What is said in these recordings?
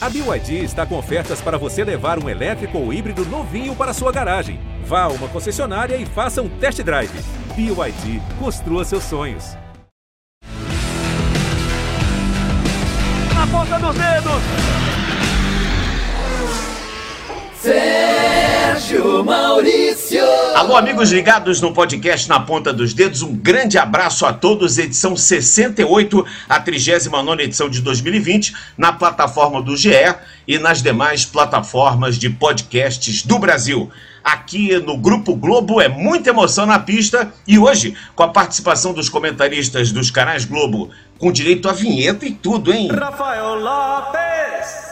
A BYD está com ofertas para você levar um elétrico ou híbrido novinho para sua garagem. Vá a uma concessionária e faça um test drive. BYD, construa seus sonhos. Na ponta dos dedos! Sérgio Maurício. Alô, amigos ligados no podcast Na Ponta dos Dedos, um grande abraço a todos. Edição 68, a 39 edição de 2020, na plataforma do GE e nas demais plataformas de podcasts do Brasil. Aqui no Grupo Globo é muita emoção na pista e hoje, com a participação dos comentaristas dos canais Globo, com direito a vinheta e tudo, hein? Rafael Lopes.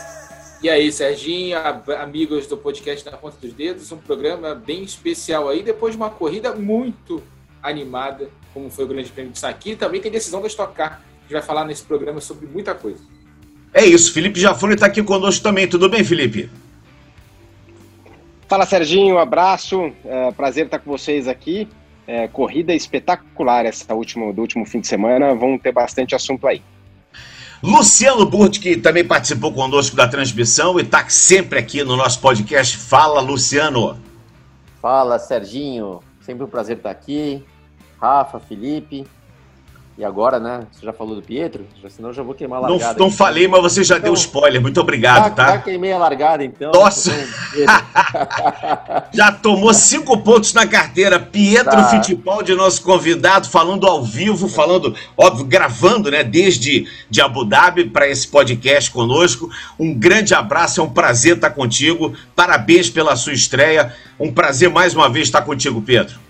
E aí, Serginho, amigos do podcast Na Ponta dos Dedos, um programa bem especial aí, depois de uma corrida muito animada, como foi o Grande Prêmio de Saki, também tem decisão da Stock Car. A gente vai falar nesse programa sobre muita coisa. É isso, Felipe Jafone está aqui conosco também. Tudo bem, Felipe? Fala, Serginho, um abraço. É, prazer estar com vocês aqui. É, corrida espetacular essa última, do último fim de semana. Vamos ter bastante assunto aí. Luciano Burti, que também participou conosco da transmissão e está sempre aqui no nosso podcast. Fala, Luciano. Fala, Serginho. Sempre um prazer estar aqui. Rafa, Felipe. E agora, né? Você já falou do Pietro? Já, senão eu já vou queimar a largada. Não, não falei, mas você já então, deu spoiler. Muito obrigado, já, tá? Já queimei a largada, então. Nossa! já tomou cinco pontos na carteira. Pietro tá. Fittipaldi, nosso convidado, falando ao vivo, falando, óbvio, gravando, né? Desde de Abu Dhabi para esse podcast conosco. Um grande abraço, é um prazer estar contigo. Parabéns pela sua estreia. Um prazer mais uma vez estar contigo, Pedro.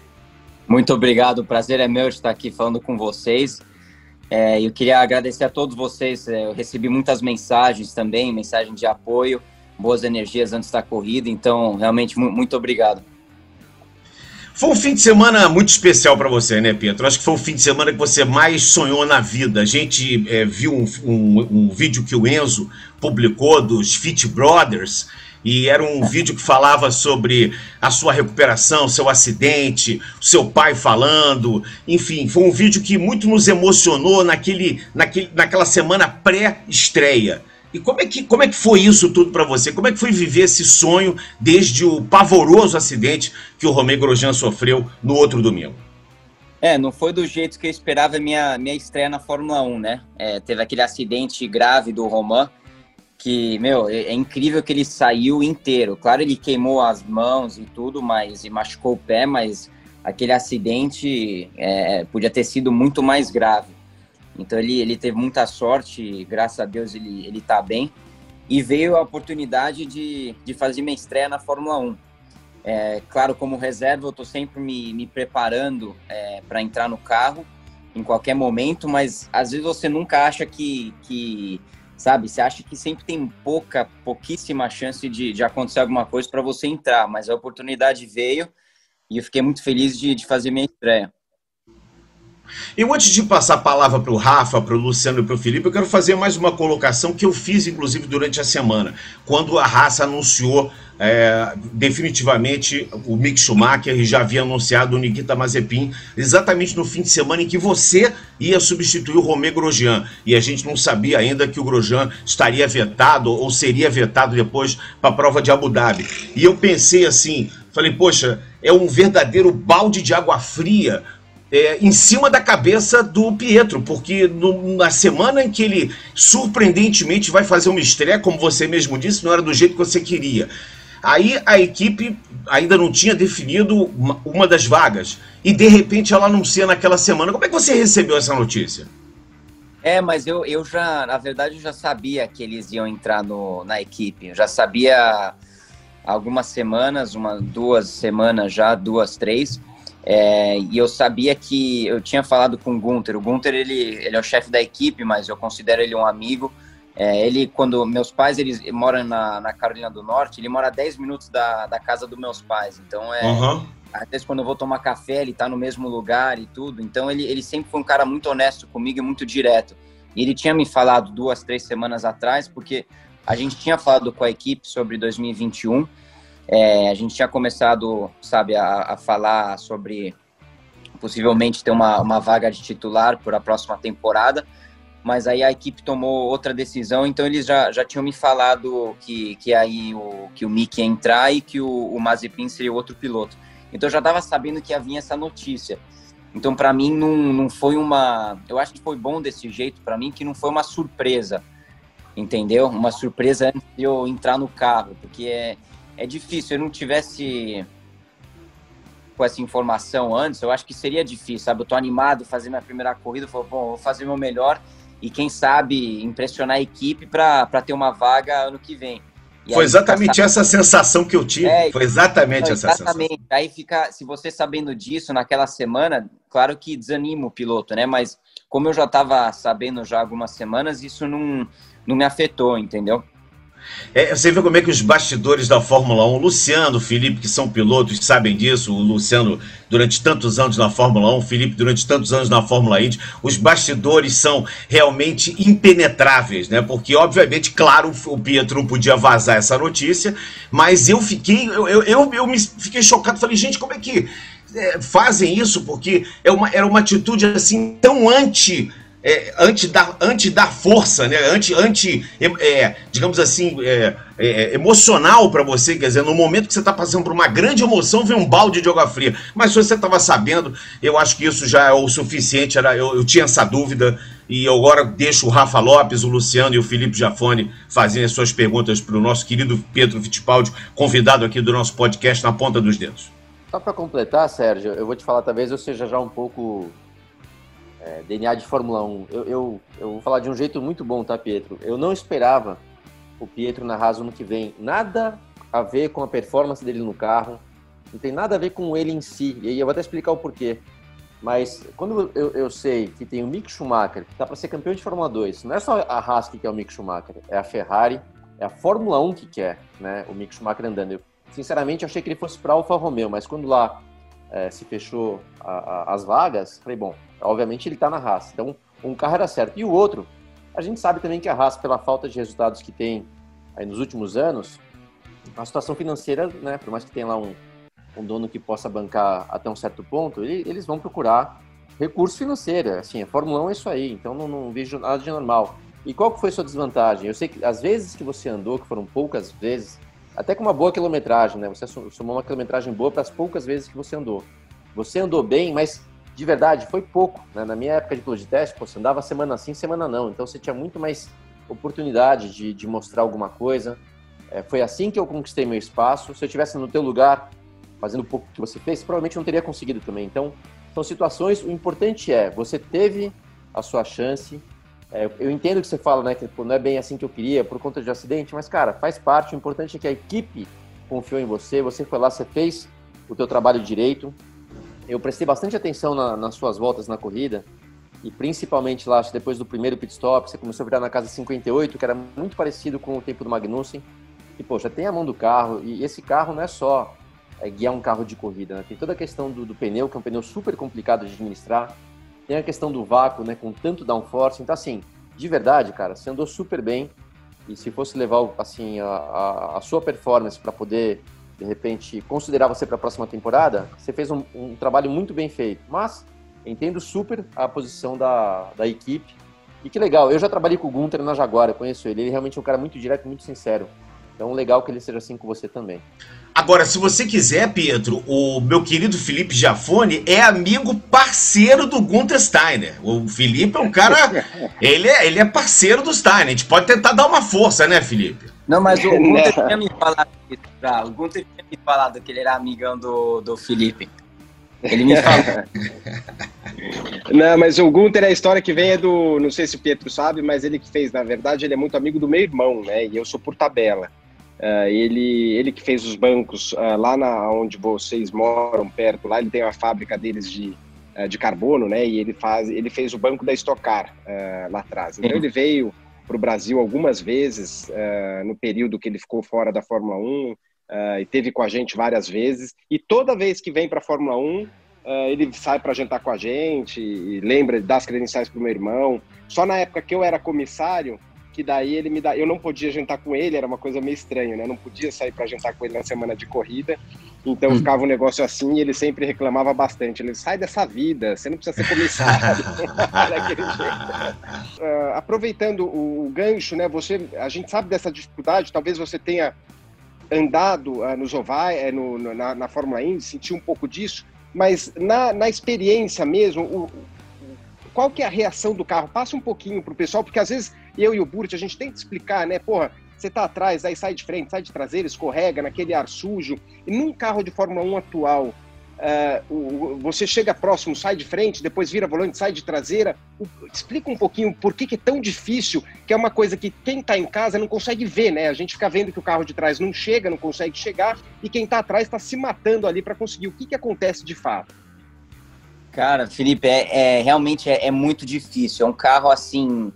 Muito obrigado, o prazer é meu estar aqui falando com vocês. É, eu queria agradecer a todos vocês. É, eu recebi muitas mensagens também, mensagem de apoio, boas energias antes da corrida. Então, realmente, muito obrigado. Foi um fim de semana muito especial para você, né, Pedro? Acho que foi o fim de semana que você mais sonhou na vida. A gente é, viu um, um, um vídeo que o Enzo publicou dos Fit Brothers e era um vídeo que falava sobre a sua recuperação, seu acidente, seu pai falando, enfim, foi um vídeo que muito nos emocionou naquele, naquele, naquela semana pré-estreia. E como é, que, como é que foi isso tudo para você? Como é que foi viver esse sonho desde o pavoroso acidente que o Romeu Grosjean sofreu no outro domingo? É, não foi do jeito que eu esperava minha, minha estreia na Fórmula 1, né? É, teve aquele acidente grave do Romain, que, meu, é, é, incrível que ele saiu inteiro. Claro, ele queimou as mãos e tudo, mas e machucou o pé, mas aquele acidente é, podia ter sido muito mais grave. Então ele, ele teve muita sorte, graças a Deus ele, ele tá bem. E veio a oportunidade de, de fazer minha estreia na Fórmula 1. É, claro, como reserva, eu estou sempre me, me preparando é, para entrar no carro em qualquer momento, mas às vezes você nunca acha que, que sabe? Você acha que sempre tem pouca, pouquíssima chance de, de acontecer alguma coisa para você entrar, mas a oportunidade veio e eu fiquei muito feliz de, de fazer minha estreia. E antes de passar a palavra para o Rafa, para o Luciano e para o Felipe, eu quero fazer mais uma colocação que eu fiz, inclusive, durante a semana, quando a raça anunciou é, definitivamente o Mick Schumacher e já havia anunciado o Nikita Mazepin exatamente no fim de semana em que você ia substituir o Romé Grosjean e a gente não sabia ainda que o Grosjean estaria vetado ou seria vetado depois para a prova de Abu Dhabi. E eu pensei assim, falei, poxa, é um verdadeiro balde de água fria é, em cima da cabeça do Pietro, porque no, na semana em que ele surpreendentemente vai fazer uma estreia, como você mesmo disse, não era do jeito que você queria. Aí a equipe ainda não tinha definido uma, uma das vagas e de repente ela anuncia naquela semana. Como é que você recebeu essa notícia? É, mas eu, eu já, na verdade, eu já sabia que eles iam entrar no, na equipe. Eu já sabia algumas semanas, uma, duas semanas já, duas, três. É, e eu sabia que eu tinha falado com o Gunter. O Gunter ele, ele é o chefe da equipe, mas eu considero ele um amigo. É, ele, quando meus pais eles moram na, na, Carolina do Norte, ele mora a 10 minutos da, da casa dos meus pais. Então, é, uhum. às vezes, quando eu vou tomar café, ele tá no mesmo lugar e tudo. Então, ele, ele sempre foi um cara muito honesto comigo e muito direto. E ele tinha me falado duas, três semanas atrás, porque a gente tinha falado com a equipe sobre 2021 é, a gente tinha começado, sabe, a, a, falar sobre possivelmente ter uma, uma vaga de titular por a próxima temporada, mas aí a equipe tomou outra decisão, então eles já, já tinham me falado que, que aí o, que o Mick ia entrar e que o, o Mazepin seria outro piloto. Então eu já estava sabendo que havia essa notícia. Então para mim não, não foi uma, eu acho que foi bom desse jeito para mim que não foi uma surpresa, entendeu? Uma surpresa antes de eu entrar no carro, porque é, é difícil. Eu não tivesse com essa informação antes, eu acho que seria difícil, sabe? Eu tô animado fazer minha primeira corrida, vou, bom, vou fazer meu melhor e quem sabe impressionar a equipe para ter uma vaga ano que vem. E Foi exatamente essa sensação que eu tive. É, Foi exatamente essa exatamente. sensação. Aí fica, se você sabendo disso naquela semana, claro que desanima o piloto, né? Mas como eu já estava sabendo já algumas semanas, isso não, não me afetou, entendeu? É, você vê como é que os bastidores da Fórmula 1, Luciano, Felipe, que são pilotos, sabem disso, o Luciano durante tantos anos na Fórmula 1, o Felipe durante tantos anos na Fórmula Indy, os bastidores são realmente impenetráveis, né? Porque, obviamente, claro, o Pietro não podia vazar essa notícia, mas eu fiquei, eu, eu, eu, eu me fiquei chocado, falei, gente, como é que é, fazem isso? Porque é uma, era uma atitude assim tão anti é, anti, dar, anti força, né? anti, anti é, digamos assim, é, é emocional para você. Quer dizer, no momento que você está passando por uma grande emoção, vem um balde de água fria. Mas se você estava sabendo, eu acho que isso já é o suficiente. Era, eu, eu tinha essa dúvida. E agora deixo o Rafa Lopes, o Luciano e o Felipe Jafone fazerem as suas perguntas para o nosso querido Pedro Fittipaldi, convidado aqui do nosso podcast na ponta dos dedos. Só para completar, Sérgio, eu vou te falar, talvez eu seja já um pouco é, DNA de Fórmula 1. Eu, eu, eu, vou falar de um jeito muito bom, tá, Pietro? Eu não esperava o Pietro na Haas ano que vem. Nada a ver com a performance dele no carro, não tem nada a ver com ele em si. E aí eu vou até explicar o porquê. Mas quando eu, eu sei que tem o Mick Schumacher, que está para ser campeão de Fórmula 2, não é só a Haas que quer o Mick Schumacher, é a Ferrari, é a Fórmula 1 que quer né, o Mick Schumacher andando. Eu, sinceramente, achei que ele fosse para Alfa Romeo, mas quando lá é, se fechou a, a, as vagas, falei, bom, obviamente ele está na Haas. Então, um carro era certo. E o outro, a gente sabe também que a Haas, pela falta de resultados que tem aí nos últimos anos, a situação financeira, né, por mais que tenha lá um, um dono que possa bancar até um certo ponto, ele, eles vão procurar recurso financeiro. Assim, a Fórmula 1 é isso aí, então não, não vejo nada de normal. E qual que foi sua desvantagem? Eu sei que as vezes que você andou, que foram poucas vezes, até com uma boa quilometragem, né? Você somou uma quilometragem boa para as poucas vezes que você andou. Você andou bem, mas de verdade foi pouco. Né? Na minha época de piloto de teste, pô, você andava semana sim, semana não. Então você tinha muito mais oportunidade de, de mostrar alguma coisa. É, foi assim que eu conquistei meu espaço. Se eu estivesse no teu lugar, fazendo um pouco que você fez, provavelmente não teria conseguido também. Então, são situações. O importante é, você teve a sua chance, é, eu entendo que você fala, né, que pô, não é bem assim que eu queria, por conta de acidente, mas, cara, faz parte. O importante é que a equipe confiou em você, você foi lá, você fez o teu trabalho direito. Eu prestei bastante atenção na, nas suas voltas na corrida, e principalmente lá, depois do primeiro pit stop, você começou a virar na casa 58, que era muito parecido com o tempo do Magnussen. E, já tem a mão do carro, e esse carro não é só é, guiar um carro de corrida, né? Tem toda a questão do, do pneu, que é um pneu super complicado de administrar tem a questão do vácuo, né, com tanto downforce. Então, assim, de verdade, cara, você andou super bem. E se fosse levar, assim, a, a, a sua performance para poder, de repente, considerar você para a próxima temporada, você fez um, um, trabalho muito bem feito. Mas entendo super a posição da, da equipe. E que legal, eu já trabalhei com o Gunter na Jaguar, eu conheço ele. Ele realmente é um cara muito direto, muito sincero. Então, legal que ele seja assim com você também. Agora, se você quiser, Pedro, o meu querido Felipe Jafone é amigo parceiro do Gunther Steiner. O Felipe é um cara. ele, é, ele é parceiro do Steiner. A gente pode tentar dar uma força, né, Felipe? Não, mas o Gunther tinha me falado isso, tá? O Gunther tinha me falado que ele era amigão do, do Felipe. Ele me falou. Não, mas o Gunter, a história que vem é do. Não sei se o Pietro sabe, mas ele que fez, na verdade, ele é muito amigo do meu irmão, né? E eu sou por tabela. Uh, ele, ele que fez os bancos uh, lá na onde vocês moram perto, lá ele tem a fábrica deles de, uh, de carbono, né? E ele faz, ele fez o banco da Stocar lá atrás. Então ele veio para o Brasil algumas vezes no período que ele ficou fora da Fórmula 1 e teve com a gente várias vezes. E toda vez que vem para a Fórmula 1 ele sai para jantar com a gente, e lembra das credenciais para o meu irmão. Só na época que eu era comissário que daí ele me dá. Eu não podia jantar com ele, era uma coisa meio estranha, né? Eu não podia sair para jantar com ele na semana de corrida. Então hum. ficava um negócio assim e ele sempre reclamava bastante. Ele sai dessa vida, você não precisa ser comissário. uh, aproveitando o, o, gancho, né? Você, a gente sabe dessa dificuldade. Talvez você tenha andado uh, nos ovais, uh, no, no, na, na Fórmula Indy, sentiu um pouco disso. Mas na, na experiência mesmo, o, qual que é a reação do carro? Passa um pouquinho para o pessoal, porque às vezes eu e o Burt, a gente tem que explicar, né? Porra, você tá atrás, aí sai de frente, sai de traseira, escorrega naquele ar sujo. E num carro de Fórmula 1 atual, uh, você chega próximo, sai de frente, depois vira volante, sai de traseira. explica um pouquinho por que, que, é tão difícil, que é uma coisa que quem está em casa não consegue ver, né? A gente fica vendo que o carro de trás não chega, não consegue chegar, e quem está atrás está se matando ali para conseguir. O que, que acontece de fato? Cara, Felipe, é, é realmente é, é muito difícil. É um carro assim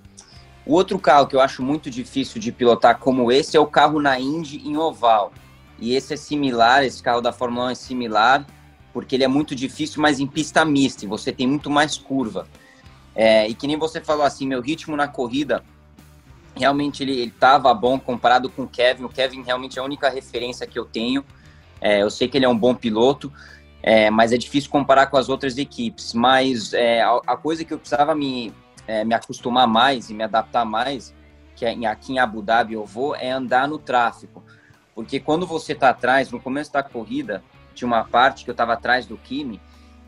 o outro carro que eu acho muito difícil de pilotar como esse é o carro na Indy em oval. E esse é similar, esse carro da Fórmula 1 é similar, porque ele é muito difícil, mas em pista mista, e você tem muito mais curva. É, e que nem você falou assim, meu ritmo na corrida, realmente ele estava bom comparado com o Kevin. O Kevin realmente é a única referência que eu tenho. É, eu sei que ele é um bom piloto, é, mas é difícil comparar com as outras equipes. Mas é, a, a, coisa que eu precisava me, é, me acostumar mais e me adaptar mais, que é, aqui em Abu Dhabi eu vou, é andar no tráfego. Porque quando você está atrás, no começo da corrida, tinha uma parte que eu estava atrás do Kimi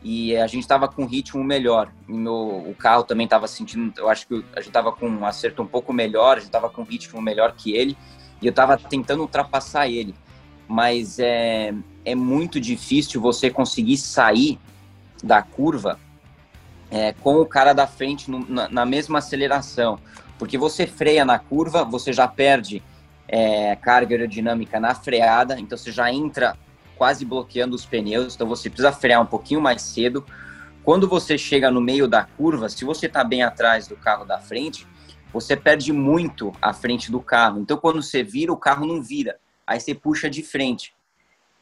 e a gente estava com um ritmo melhor. Meu, o carro também estava sentindo, eu acho que a gente estava com um acerto um pouco melhor, a gente estava com um ritmo melhor que ele e eu estava tentando ultrapassar ele. Mas é, é muito difícil você conseguir sair da curva é, com o cara da frente no, na, na, mesma aceleração. Porque você freia na curva, você já perde é, carga aerodinâmica na freada, então você já entra quase bloqueando os pneus, então você precisa frear um pouquinho mais cedo. Quando você chega no meio da curva, se você está bem atrás do carro da frente, você perde muito a frente do carro. Então, quando você vira, o carro não vira. Aí você puxa de frente.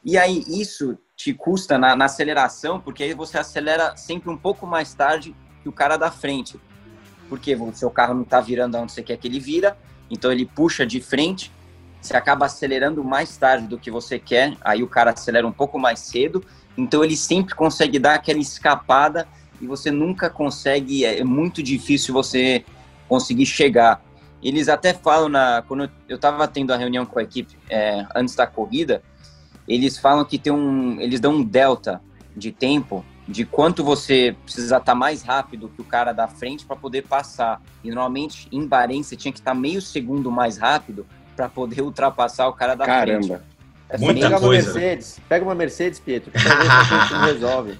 E aí, isso te custa na, na, aceleração, porque aí você acelera sempre um pouco mais tarde que o cara da frente. Porque o seu carro não está virando onde você quer que ele vira, então ele puxa de frente, você acaba acelerando mais tarde do que você quer, aí o cara acelera um pouco mais cedo, então ele sempre consegue dar aquela escapada e você nunca consegue, é, é muito difícil você conseguir chegar. Eles até falam, na, quando eu estava tendo a reunião com a equipe é, antes da corrida, eles falam que tem um, eles dão um delta de tempo de quanto você precisa estar mais rápido que o cara da frente para poder passar. E normalmente em Bahrein você tinha que estar meio segundo mais rápido para poder ultrapassar o cara da Caramba. frente. É Muita pega coisa. Uma Mercedes, pega uma Mercedes, Pietro, que resolve.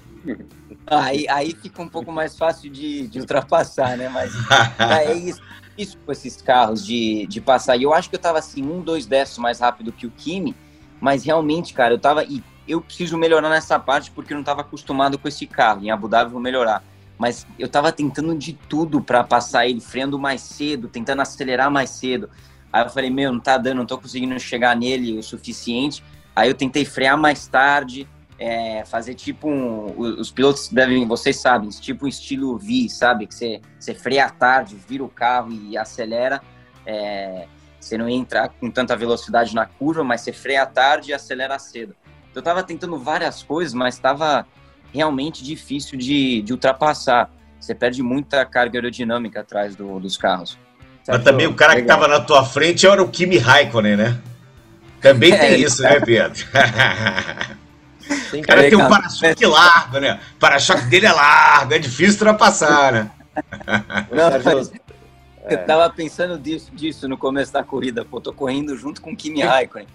Aí, aí fica um pouco mais fácil de, de ultrapassar, né? Mas é isso, isso com esses carros de, de passar. E eu acho que eu estava assim, um, dois décimos mais rápido que o Kimi, mas realmente, cara, eu tava. E eu preciso melhorar nessa parte porque eu não tava acostumado com esse carro. Em Abu Dhabi vou melhorar. Mas eu tava tentando de tudo para passar ele, freando mais cedo, tentando acelerar mais cedo. Aí eu falei, meu, não tá dando, não tô conseguindo chegar nele o suficiente. Aí eu tentei frear mais tarde, é, fazer tipo um, os pilotos devem, vocês sabem, tipo um estilo V, sabe? Que você, você freia tarde, vira o carro e acelera. É, você não entra com tanta velocidade na curva, mas você freia tarde e acelera cedo. Então, eu estava tentando várias coisas, mas estava realmente difícil de, de, ultrapassar. Você perde muita carga aerodinâmica atrás do, dos carros. Mas também o cara que estava na tua frente era o Kimi Raikkonen, né? Também tem é, isso, né, Pedro? o cara tem um para-choque largo, né? O para-choque dele é largo, é difícil ultrapassar, né? Não, mas, eu é. tava pensando disso, disso no começo da corrida. Pô, tô correndo junto com o Kimi Raikkonen.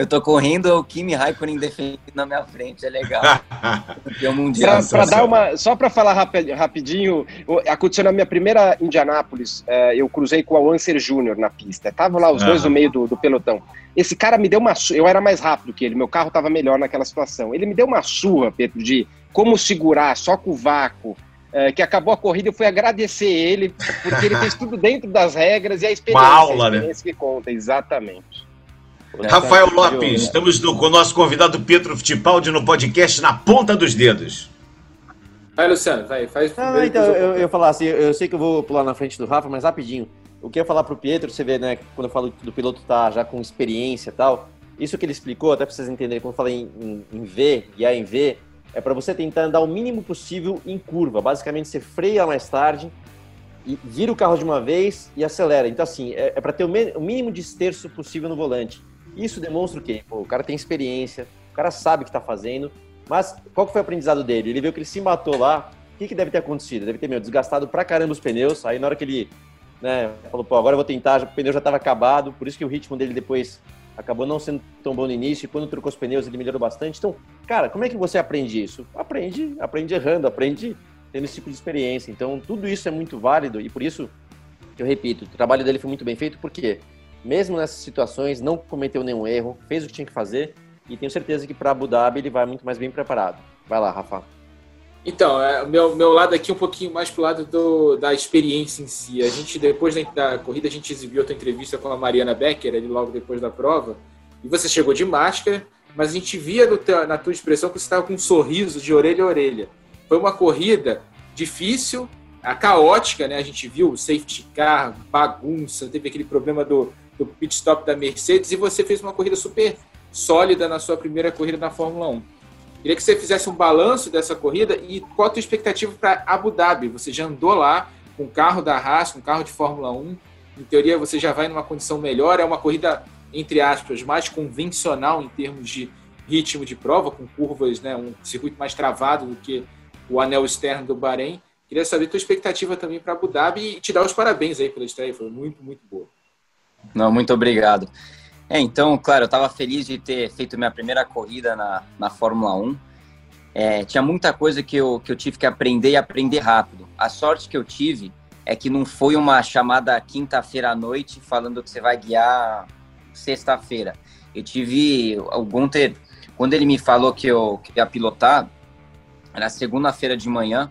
Eu tô correndo o Kimi Raikkonen defendendo na minha frente, é legal. Campeão mundial. Pra, pra dar uma, só para falar rapidinho, aconteceu na minha primeira Indianápolis, é, eu cruzei com o Awancer Júnior na pista. Tava lá os dois no meio do, do, pelotão. Esse cara me deu uma eu era mais rápido que ele, meu carro tava melhor naquela situação. Ele me deu uma surra, Pedro, de como segurar só com o vácuo, é, que acabou a corrida, eu fui agradecer ele, porque ele fez tudo dentro das regras e a experiência, Uma aula, a né? experiência né? que conta, exatamente. Rafael Lopes, estamos no, com o nosso convidado Pedro Fittipaldi no podcast Na Ponta dos Dedos. Vai, Luciano, vai, faz. Não, então, eu, eu falar assim, eu sei que eu vou pular na frente do Rafa, mas rapidinho. O que eu ia falar pro Pietro, você vê, né, quando eu falo do piloto tá já com experiência e tal, isso que ele explicou, até para vocês entenderem, quando eu falei em, em, em V, guiar em V, é para você tentar andar o mínimo possível em curva. Basicamente, você freia mais tarde e vira o carro de uma vez e acelera. Então, assim, é, é para ter o, o, mínimo de esterço possível no volante. Isso demonstra o quê? Pô, o cara tem experiência, o cara sabe o que está fazendo, mas qual foi o aprendizado dele? Ele viu que ele se matou lá, o que, que deve ter acontecido? Deve ter, meu, desgastado pra caramba os pneus, aí na hora que ele né, falou, pô, agora eu vou tentar, o pneu já estava acabado, por isso que o ritmo dele depois acabou não sendo tão bom no início, e quando trocou os pneus ele melhorou bastante. Então, cara, como é que você aprende isso? Aprende, aprende errando, aprende tendo esse tipo de experiência. Então, tudo isso é muito válido e por isso, eu repito, o trabalho dele foi muito bem feito, porque mesmo nessas situações não cometeu nenhum erro, fez o que tinha que fazer e tenho certeza que para Abu Dhabi ele vai muito mais bem preparado. Vai lá, Rafa. Então, é, meu, meu lado aqui é um pouquinho mais pro lado do, da experiência em si. A gente, depois da, da, corrida, a gente exibiu outra entrevista com a Mariana Becker, ali logo depois da prova, e você chegou de máscara, mas a gente via na tua expressão que você estava com um sorriso de orelha a orelha. Foi uma corrida difícil, a caótica, né? A gente viu o safety car, bagunça, teve aquele problema do, do pit stop da Mercedes, e você fez uma corrida super sólida na sua primeira corrida na Fórmula 1. Queria que você fizesse um balanço dessa corrida e qual a tua expectativa para Abu Dhabi? Você já andou lá com carro da Haas, com o carro de Fórmula 1. Em teoria, você já vai numa condição melhor. É uma corrida, entre aspas, mais convencional em termos de ritmo de prova, com curvas, né, um circuito mais travado do que o anel externo do Bahrein. Queria saber a tua expectativa também para Abu Dhabi e te dar os parabéns aí pela estreia. Foi muito, muito boa. Não, muito obrigado. É, então, claro, eu estava feliz de ter feito minha primeira corrida na, na Fórmula 1. É, tinha muita coisa que eu, que eu tive que aprender e aprender rápido. A sorte que eu tive é que não foi uma chamada quinta-feira à noite falando que você vai guiar sexta-feira. Eu tive o Gunter, quando ele me falou que eu, que ia pilotar, era segunda-feira de manhã,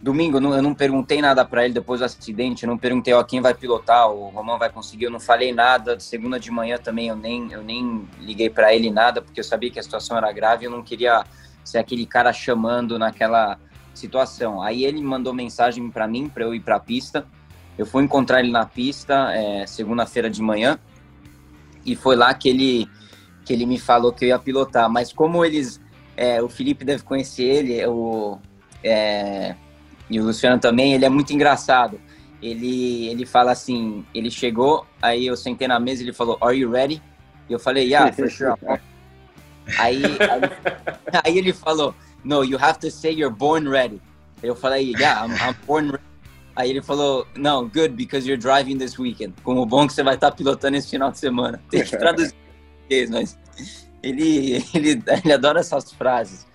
Domingo, eu não perguntei nada para ele depois do acidente, eu não perguntei ó, quem vai pilotar, o Romão vai conseguir, eu não falei nada. Segunda de manhã também eu nem, eu nem liguei para ele nada, porque eu sabia que a situação era grave e eu não queria ser aquele cara chamando naquela situação. Aí ele mandou mensagem para mim, para eu ir para a pista. Eu fui encontrar ele na pista é, segunda-feira de manhã e foi lá que ele, que ele me falou que eu ia pilotar. Mas como eles, é, o Felipe deve conhecer ele, o. É, e o Luciano também, ele é muito engraçado. Ele, ele fala assim, ele chegou, aí eu sentei na mesa e ele falou, are you ready? E eu falei, yeah, for sure. aí, aí, aí, ele falou, no, you have to say you're born ready. Eu falei, yeah, I'm, I'm born ready. Aí ele falou, não, good, because you're driving this weekend. Como bom que você vai estar pilotando esse final de semana. Tem que traduzir mas ele, ele, ele adora essas frases.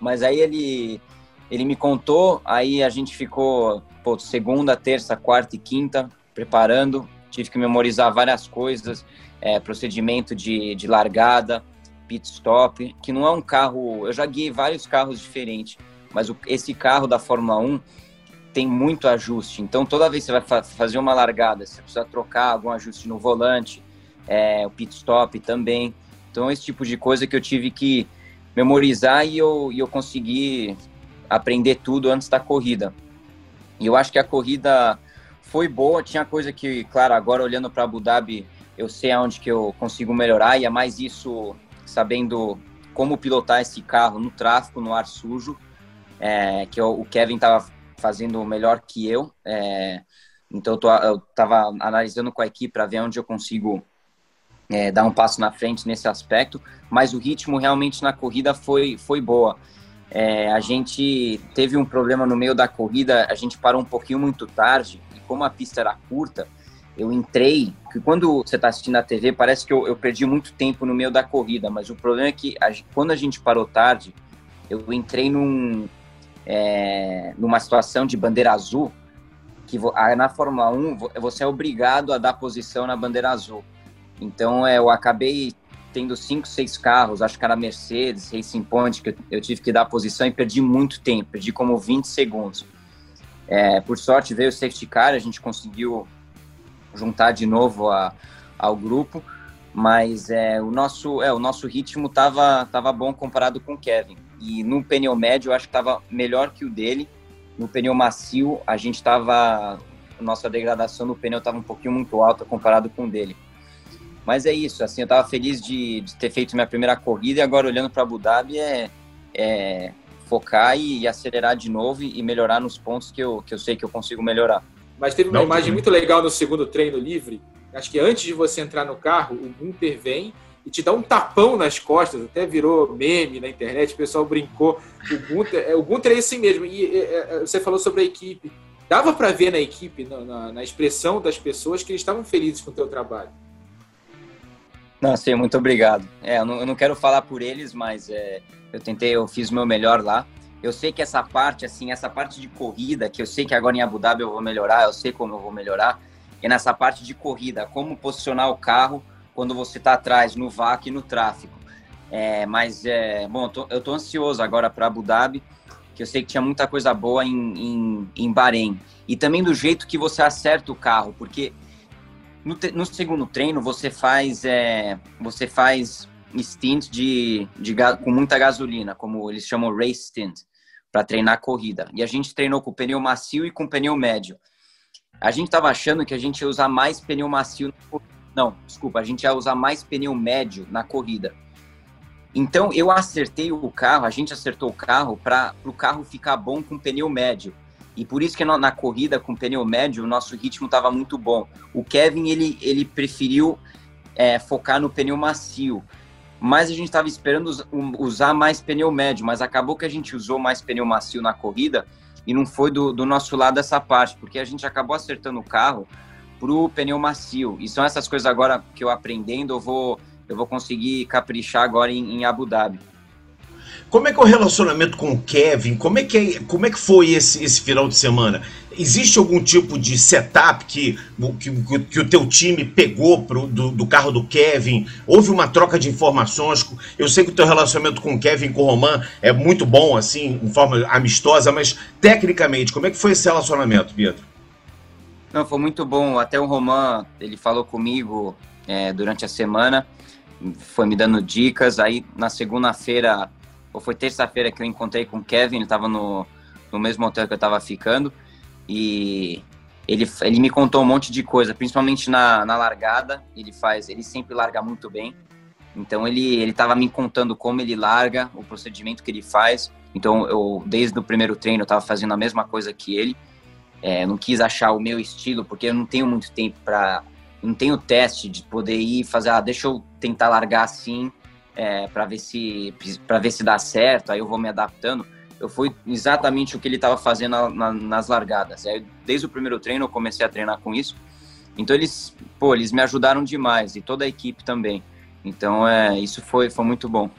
Mas aí ele, ele me contou, aí a gente ficou pô, segunda, terça, quarta e quinta preparando. Tive que memorizar várias coisas, é, procedimento de, de largada, pit stop, que não é um carro. Eu já guiei vários carros diferentes, mas o, esse carro da Fórmula 1 tem muito ajuste. Então, toda vez que você vai fa fazer uma largada, você precisa trocar algum ajuste no volante, é, o pit stop também. Então, esse tipo de coisa que eu tive que memorizar e eu, e eu consegui aprender tudo antes da corrida. E eu acho que a corrida foi boa, tinha coisa que, claro, agora olhando para Abu Dhabi, eu sei aonde que eu consigo melhorar e é mais isso sabendo como pilotar esse carro no tráfego, no ar sujo, é, que eu, o Kevin estava fazendo melhor que eu. É, então eu estava analisando com a equipe para ver onde eu consigo é, dar um passo na frente nesse aspecto, mas o ritmo realmente na corrida foi, foi boa. É, a gente teve um problema no meio da corrida, a gente parou um pouquinho muito tarde, e como a pista era curta, eu entrei, que quando você está assistindo a TV, parece que eu, eu, perdi muito tempo no meio da corrida, mas o problema é que a, quando a gente parou tarde, eu entrei num, é, numa situação de bandeira azul, que na Fórmula 1 você é obrigado a dar posição na bandeira azul. Então é, eu acabei tendo cinco, seis carros, acho que era Mercedes, Racing Point, que eu tive que dar posição e perdi muito tempo, perdi como 20 segundos. É, por sorte veio o safety car, a gente conseguiu juntar de novo a, ao grupo, mas é, o, nosso, é, o nosso ritmo estava tava bom comparado com o Kevin. E no pneu médio eu acho que estava melhor que o dele. No pneu macio a gente estava, nossa degradação no pneu estava um pouquinho muito alta comparado com o dele. Mas é isso, assim, eu estava feliz de, de, ter feito minha primeira corrida e agora olhando para Abu Dhabi é, é focar e, e, acelerar de novo e melhorar nos pontos que eu, que eu sei que eu consigo melhorar. Mas teve uma Não, imagem muito legal no segundo treino livre. Acho que antes de você entrar no carro, o Gunter vem e te dá um tapão nas costas, até virou meme na internet, o pessoal brincou. O Gunter, é, o Gunter é esse mesmo. E é, você falou sobre a equipe. Dava para ver na equipe, na, na, na, expressão das pessoas, que eles estavam felizes com o teu trabalho. Não, sim, muito obrigado. É, eu, não, eu não quero falar por eles, mas é, eu tentei, eu fiz o meu melhor lá. Eu sei que essa parte, assim, essa parte de corrida, que eu sei que agora em Abu Dhabi eu vou melhorar, eu sei como eu vou melhorar, é nessa parte de corrida, como posicionar o carro quando você está atrás, no vácuo e no tráfego. É, mas, é, bom, eu tô, eu ansioso agora para Abu Dhabi, que eu sei que tinha muita coisa boa em, em, em Bahrein. E também do jeito que você acerta o carro, porque no, no segundo treino você faz, é, você faz stint de, de, com muita gasolina, como eles chamam race stint, para treinar corrida. E a gente treinou com pneu macio e com pneu médio. A gente estava achando que a gente ia usar mais pneu macio não, desculpa, a gente ia usar mais pneu médio na corrida. Então eu acertei o carro, a gente acertou o carro para o carro ficar bom com pneu médio. E por isso que na, corrida com pneu médio o nosso ritmo estava muito bom. O Kevin ele, ele preferiu é, focar no pneu macio, mas a gente estava esperando usar mais pneu médio, mas acabou que a gente usou mais pneu macio na corrida e não foi do, do nosso lado essa parte, porque a gente acabou acertando o carro pro pneu macio. E são essas coisas agora que eu aprendendo, eu vou, eu vou conseguir caprichar agora em, em Abu Dhabi. Como é que é o relacionamento com o Kevin? Como é que, é, como é que foi esse, esse final de semana? Existe algum tipo de setup que, que, que o teu time pegou pro, do, do, carro do Kevin? Houve uma troca de informações? Eu sei que o teu relacionamento com o Kevin com o Roman é muito bom, assim, de forma amistosa, mas tecnicamente, como é que foi esse relacionamento, Pietro? Não, foi muito bom. Até o Roman, ele falou comigo é, durante a semana, foi me dando dicas. Aí na segunda-feira, ou foi terça-feira que eu encontrei com o Kevin, ele estava no, no mesmo hotel que eu estava ficando. E ele, ele me contou um monte de coisa, principalmente na, na largada. Ele faz, ele sempre larga muito bem. Então ele ele estava me contando como ele larga, o procedimento que ele faz. Então eu desde o primeiro treino eu estava fazendo a mesma coisa que ele. É, não quis achar o meu estilo, porque eu não tenho muito tempo para. Não tenho teste de poder ir fazer, ah, deixa eu tentar largar assim, é, para ver se para ver se dá certo, aí eu vou me adaptando. Eu fui exatamente o que ele estava fazendo na, na, nas largadas. Aí, desde o primeiro treino eu comecei a treinar com isso. Então eles, pô, eles me ajudaram demais e toda a equipe também. Então é, isso foi, foi muito bom.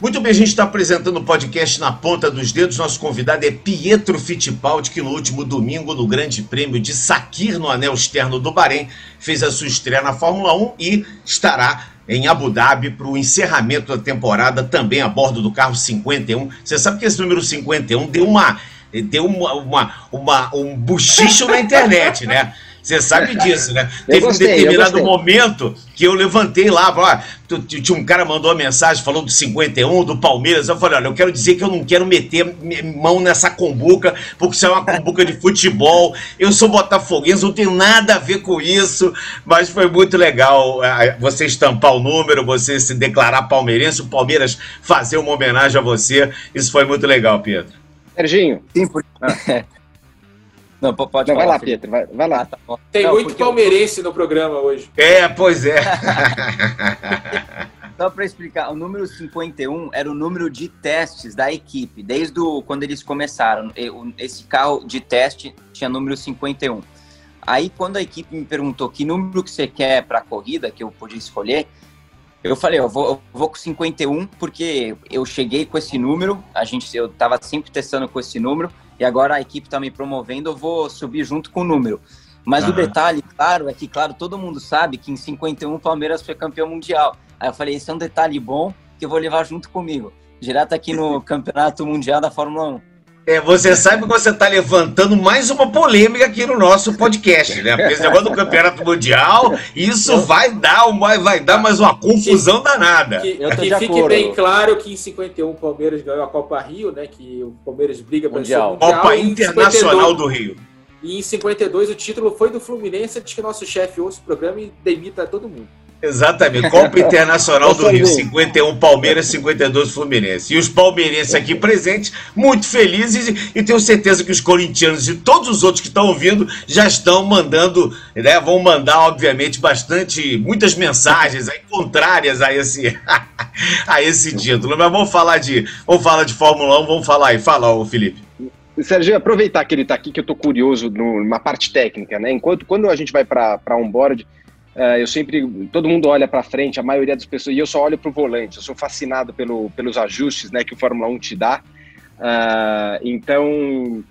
Muito bem, a gente está apresentando o podcast na ponta dos dedos. Nosso convidado é Pietro Fittipaldi, que no último domingo, no Grande Prêmio de Sakir, no anel externo do Bahrein, fez a sua estreia na Fórmula 1 e estará em Abu Dhabi para o encerramento da temporada, também a bordo do carro 51. Você sabe que esse número 51 deu uma deu uma, uma, uma um buchicho na internet, né? Você sabe disso, né? Teve gostei, um determinado momento que eu levantei lá, tinha um cara mandou uma mensagem falou do 51, do Palmeiras. Eu falei, olha, eu quero dizer que eu não quero meter mão nessa combuca, porque isso é uma combuca de futebol. Eu sou botafoguense, não tenho nada a ver com isso, mas foi muito legal você estampar o número, você se declarar palmeirense, o Palmeiras fazer uma homenagem a você. Isso foi muito legal, Pedro. Serginho. Sim, por... Não, pode não, falar, vai lá, Pedro, vai, vai lá. Tá Tem não, muito palmeirense eu... no programa hoje. É, pois é. Só para explicar, o número 51 era o número de testes da equipe, desde o, quando eles começaram. Esse carro de teste tinha número 51. Aí, quando a equipe me perguntou que número que você quer para a corrida, que eu podia escolher, eu falei, eu vou, eu vou com 51, porque eu cheguei com esse número, a gente, eu estava sempre testando com esse número, e agora a equipe está me promovendo, eu vou subir junto com o número. Mas uhum. o detalhe, claro, é que, claro, todo mundo sabe que em 51 o Palmeiras foi campeão mundial. Aí eu falei, esse é um detalhe bom que eu vou levar junto comigo. Direto aqui no Campeonato Mundial da Fórmula 1. É, você sabe que você está levantando mais uma polêmica aqui no nosso podcast, né? Porque esse negócio do campeonato mundial, isso eu... vai dar uma, vai dar mais uma confusão que, danada. Que, que fique acordo. bem claro que em 51 o Palmeiras ganhou a Copa Rio, né? Que o Palmeiras briga para mundial. mundial. Copa Internacional 52, do Rio. E em 52 o título foi do Fluminense, antes que nosso chefe ouça o programa e demita todo mundo. Exatamente. Copa Internacional do Rio, 51 Palmeiras, 52 Fluminense. E os palmeirenses aqui presentes, muito felizes, e tenho certeza que os corintianos e todos os outros que estão ouvindo já estão mandando, né? Vão mandar, obviamente, bastante, muitas mensagens aí contrárias a esse, a esse título. Mas vamos falar de, vamos falar de Fórmula 1, vamos falar aí. Fala, ô Felipe. Sérgio, aproveitar que ele está aqui, que eu estou curioso numa parte técnica, né? Enquanto quando a gente vai para on-board, eu sempre, todo mundo olha para frente, a maioria das pessoas, e eu só olho para o volante, eu sou fascinado pelo, pelos ajustes né, que o Fórmula 1 te dá. Uh, então,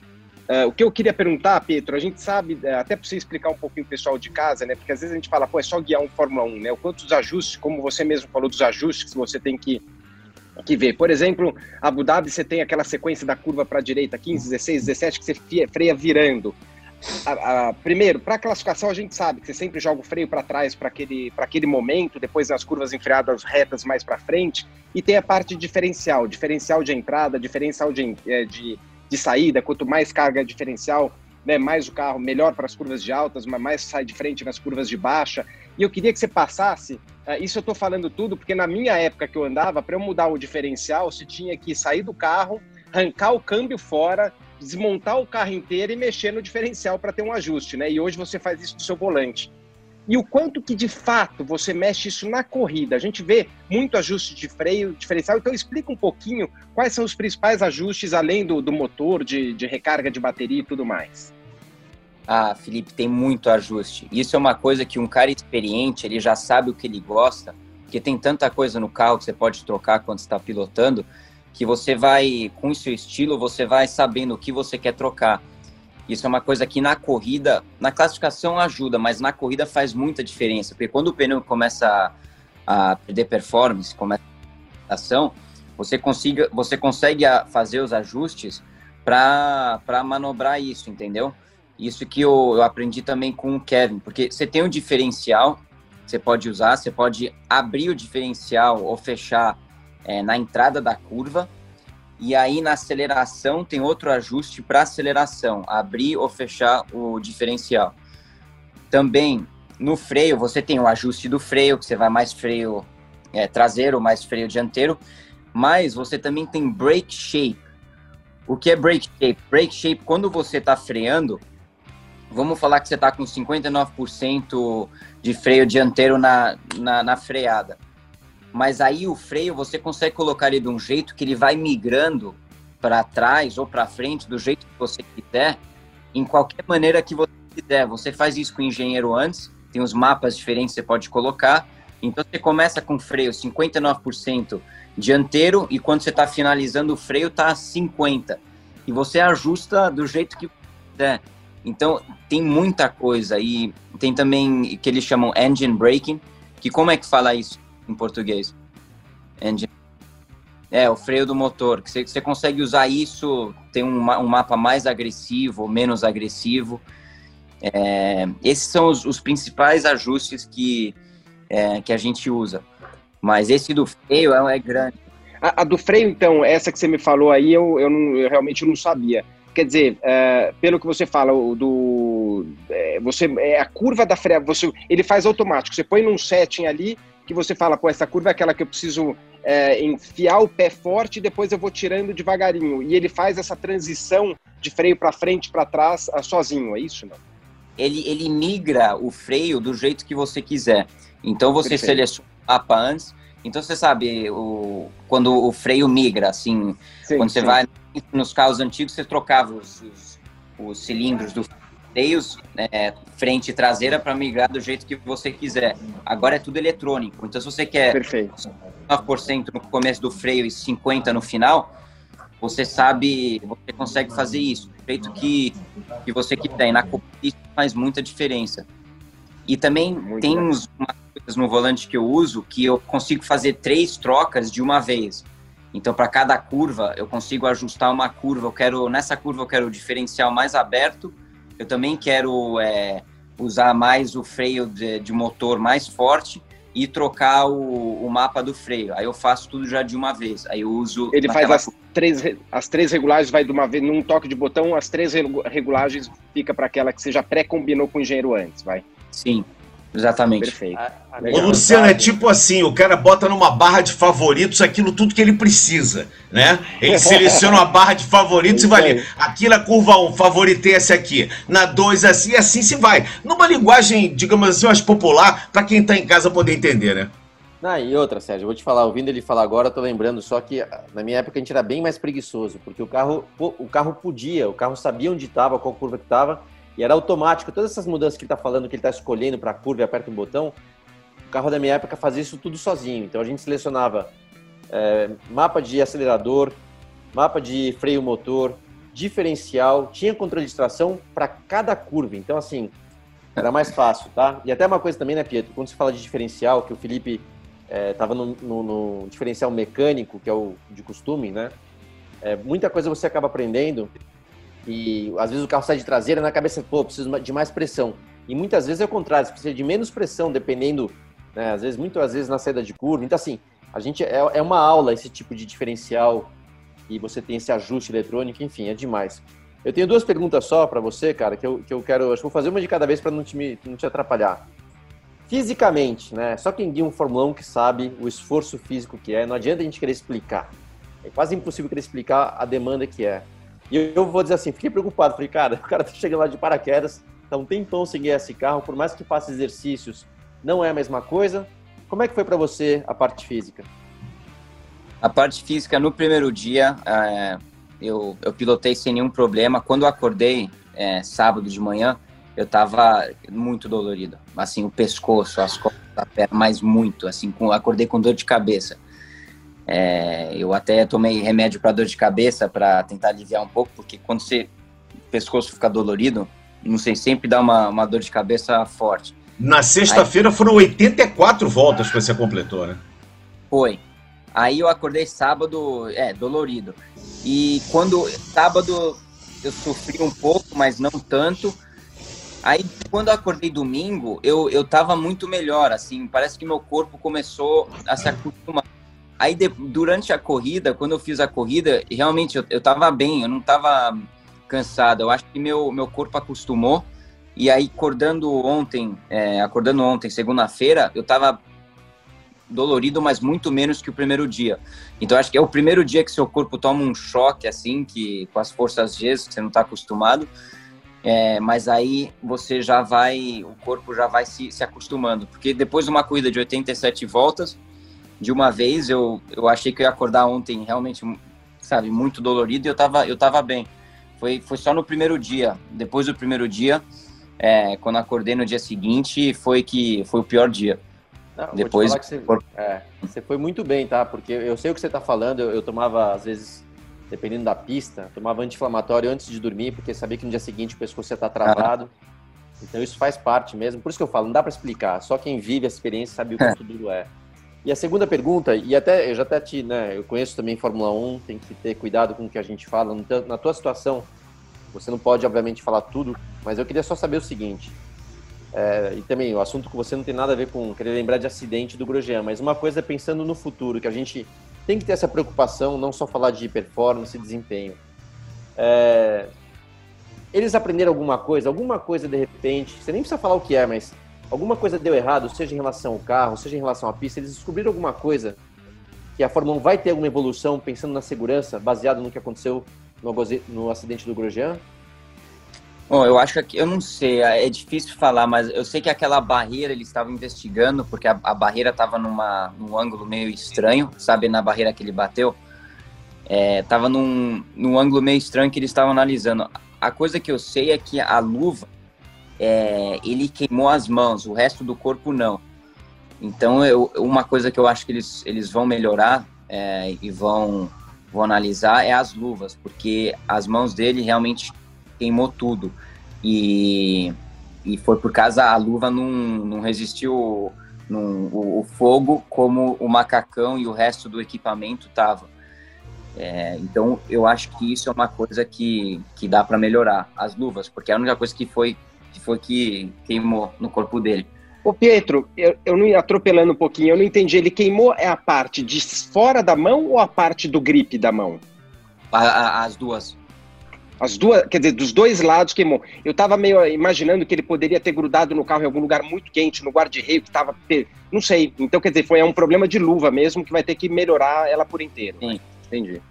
uh, o que eu queria perguntar, Pedro, a gente sabe, até para você explicar um pouquinho o pessoal de casa, né, porque às vezes a gente fala, pô, é só guiar um Fórmula 1, né, o quanto os ajustes, como você mesmo falou dos ajustes que você tem que, que ver. Por exemplo, Abu Dhabi, você tem aquela sequência da curva para a direita, 15, 16, 17, que você freia virando a, a, primeiro, para classificação a gente sabe que você sempre joga o freio para trás para aquele, aquele momento, depois nas curvas enfreadas retas mais para frente, e tem a parte diferencial, diferencial de entrada, diferencial de, é, de, de saída, quanto mais carga diferencial, né, mais o carro, melhor para as curvas de altas, mas mais sai de frente nas curvas de baixa. E eu queria que você passasse, uh, isso eu estou falando tudo, porque na minha época que eu andava, para eu mudar o diferencial, você tinha que sair do carro, arrancar o câmbio fora, desmontar o carro inteiro e mexer no diferencial para ter um ajuste, né? E hoje você faz isso do seu volante. E o quanto que de fato você mexe isso na corrida? A gente vê muito ajuste de freio, diferencial, então explica um pouquinho quais são os principais ajustes, além do, do motor, de, de recarga de bateria e tudo mais. Ah, Felipe, tem muito ajuste. Isso é uma coisa que um cara experiente, ele já sabe o que ele gosta, porque tem tanta coisa no carro que você pode trocar quando está pilotando, que você vai, com o seu estilo, você vai sabendo o que você quer trocar. Isso é uma coisa que na corrida, na classificação ajuda, mas na corrida faz muita diferença, porque quando o pneu começa a, a perder performance, começa a ação, você, consiga, você consegue fazer os ajustes para manobrar isso, entendeu? Isso que eu, eu aprendi também com o Kevin, porque você tem um diferencial, você pode usar, você pode abrir o diferencial ou fechar é, na entrada da curva. E aí na aceleração tem outro ajuste para aceleração, abrir ou fechar o diferencial. Também no freio você tem o ajuste do freio, que você vai mais freio é, traseiro, mais freio dianteiro, mas você também tem brake shape. O que é brake shape? Brake shape, quando você está freando, vamos falar que você está com 59% de freio dianteiro na, na, na freada mas aí o freio você consegue colocar ele de um jeito que ele vai migrando para trás ou para frente do jeito que você quiser, em qualquer maneira que você quiser. Você faz isso com o engenheiro antes, tem os mapas diferentes que você pode colocar. Então você começa com freio 59% dianteiro e quando você está finalizando o freio está 50 e você ajusta do jeito que quiser. Então tem muita coisa e tem também que eles chamam engine braking, que como é que fala isso? Em português. Engine. É, o freio do motor, que você, consegue usar isso, tem um, um, mapa mais agressivo menos agressivo. É, esses são os, os, principais ajustes que, é, que a gente usa. Mas esse do freio é, é grande. A, a, do freio, então, essa que você me falou aí, eu, eu, não, eu realmente não sabia. Quer dizer, é, pelo que você fala, do, é, você é a curva da freio, você, ele faz automático. Você põe num setting ali que você fala, pô, essa curva é aquela que eu preciso é, enfiar o pé forte e depois eu vou tirando devagarinho. E ele faz essa transição de freio para frente, para trás, ah, sozinho, é isso, não? Ele, ele migra o freio do jeito que você quiser. Então você Perfeito. seleciona o mapa antes. Então você sabe, o, quando o freio migra, assim, sim, quando você sim. vai nos carros antigos, você trocava os, os, os cilindros do freios é, frente e traseira para migrar do jeito que você quiser. Agora é tudo eletrônico. Então, se você quer Perfeito. 9% no começo do freio e 50% no final, você sabe, você consegue fazer isso do jeito que, que você quiser. E na isso faz muita diferença. E também Muito tem uns, umas coisas no volante que eu uso que eu consigo fazer três trocas de uma vez. Então, para cada curva, eu consigo ajustar uma curva. Eu quero nessa curva eu quero o diferencial mais aberto eu também quero é, usar mais o freio de, de, motor mais forte e trocar o, o, mapa do freio. Aí eu faço tudo já de uma vez. Aí eu uso. Ele faz as três, as três regulagens vai de uma vez, num toque de botão, as três regulagens fica para aquela que você já pré-combinou com o engenheiro antes, vai? Sim, exatamente. Perfeito. A, a o Luciano é tipo assim, o cara bota numa barra de favoritos aquilo tudo que ele precisa, né? Ele seleciona uma barra de favoritos e vai ali. Aqui na curva 1, favoritei esse aqui. Na 2, assim, e assim se vai. Numa linguagem, digamos assim, mais popular, para quem tá em casa poder entender, né? Ah, e outra, Sérgio, eu vou te falar, ouvindo ele falar agora, eu tô lembrando só que na minha época a gente era bem mais preguiçoso, porque o carro, o carro podia, o carro sabia onde estava, qual curva que estava, e era automático. Todas essas mudanças que ele está falando, que ele está escolhendo para a curva e aperta um botão, o carro da minha época fazia isso tudo sozinho. Então a gente selecionava é, mapa de acelerador, mapa de freio motor, diferencial, tinha controle de tração para cada curva. Então, assim, era mais fácil, tá? E até uma coisa também, né, Pietro? Quando se fala de diferencial, que o Felipe estava é, no, no, no, diferencial mecânico, que é o de costume, né? É, muita coisa você acaba aprendendo e às vezes o carro sai de traseira na cabeça, pô, preciso de mais pressão. E muitas vezes é o contrário, você precisa de menos pressão, dependendo, né? Às vezes, muitas vezes na saída de curva. Então, assim, a gente é, é uma aula esse tipo de diferencial e você tem esse ajuste eletrônico, enfim, é demais. Eu tenho duas perguntas só para você, cara, que eu, que eu quero. Acho que vou fazer uma de cada vez para não te, não te atrapalhar fisicamente, né? Só quem guia um Fórmula 1 que sabe o esforço físico que é. Não adianta a gente querer explicar. É quase impossível querer explicar a demanda que é. E eu vou dizer assim, fiquei preocupado. Falei, cara, o cara tá chegando lá de paraquedas, tá um tempão sem guiar esse carro, por mais que faça exercícios, não é a mesma coisa. Como é que foi para você a parte física? A parte física, no primeiro dia, é, eu, eu pilotei sem nenhum problema. Quando eu acordei, é, sábado de manhã, eu tava muito dolorido. Assim, o pescoço, as costas da perna, mas muito, assim, com, acordei com dor de cabeça. É, eu até tomei remédio para dor de cabeça para tentar aliviar um pouco, porque quando você, o pescoço fica dolorido, não sei, sempre dá uma, uma dor de cabeça forte. Na sexta-feira foram 84 voltas que você completou, né? Foi. Aí eu acordei sábado, é, dolorido. E quando, sábado, eu sofri um pouco, mas não tanto. Aí, quando eu acordei domingo, eu, eu tava muito melhor, assim, parece que meu corpo começou a se acostumar. Aí, de, durante a corrida, quando eu fiz a corrida, realmente eu, eu tava bem, eu não tava cansado. Eu acho que meu, meu corpo acostumou. E aí, acordando ontem, é, acordando ontem, segunda-feira, eu tava dolorido, mas muito menos que o primeiro dia. Então, acho que é o primeiro dia que seu corpo toma um choque, assim, que com as forças G, que você não tá acostumado. É, mas aí você já vai, o corpo já vai se, se acostumando, porque depois de uma corrida de 87 voltas, de uma vez eu, eu achei que eu ia acordar ontem realmente, sabe, muito dolorido e eu tava, eu tava bem. Foi, foi só no primeiro dia. Depois do primeiro dia, é, quando acordei no dia seguinte, foi que foi o pior dia. Não, Depois você, é, você, foi muito bem, tá? Porque eu sei o que você tá falando, eu, eu tomava às vezes dependendo da pista, tomava anti-inflamatório antes de dormir, porque sabia que no dia seguinte o pescoço ia estar travado. Então isso faz parte mesmo. Por isso que eu falo, não dá para explicar. Só quem vive a experiência sabe o quanto duro é. E a segunda pergunta, e até eu já até te, né, eu conheço também Fórmula 1, tem que ter cuidado com o que a gente fala. Na tua situação, você não pode obviamente falar tudo, mas eu queria só saber o seguinte. É, e também o assunto com você não tem nada a ver com querer lembrar de acidente do Grosjean, mas uma coisa é pensando no futuro, que a gente tem que ter essa preocupação, não só falar de performance e desempenho. É... Eles aprenderam alguma coisa, alguma coisa de repente, você nem precisa falar o que é, mas alguma coisa deu errado, seja em relação ao carro, seja em relação à pista, eles descobriram alguma coisa que a Fórmula 1 vai ter alguma evolução pensando na segurança, baseado no que aconteceu no, no acidente do Grosjean? Bom, eu acho que eu não sei, é difícil falar, mas eu sei que aquela barreira eles estavam investigando, porque a, a barreira estava numa num ângulo meio estranho, sabe, na barreira que ele bateu, estava é, num, num ângulo meio estranho que eles estavam analisando. A coisa que eu sei é que a luva, é, ele queimou as mãos, o resto do corpo não. Então, eu, uma coisa que eu acho que eles, eles vão melhorar é, e vão, vão analisar é as luvas, porque as mãos dele realmente queimou tudo. E, e foi por causa a luva não, não resistiu num, o, o, fogo como o macacão e o resto do equipamento tava. É, então eu acho que isso é uma coisa que, que dá para melhorar as luvas, porque a única coisa que foi que foi que queimou no corpo dele. Ô Pietro, eu, eu não atropelando um pouquinho, eu não entendi. Ele queimou é a parte de fora da mão ou a parte do grip da mão? A, a, as duas. As duas, quer dizer, dos dois lados queimou. Eu tava meio imaginando que ele poderia ter grudado no carro em algum lugar muito quente, no guarda-reio que tava. Não sei. Então, quer dizer, foi um problema de luva mesmo que vai ter que melhorar ela por inteiro. Sim. Entendi.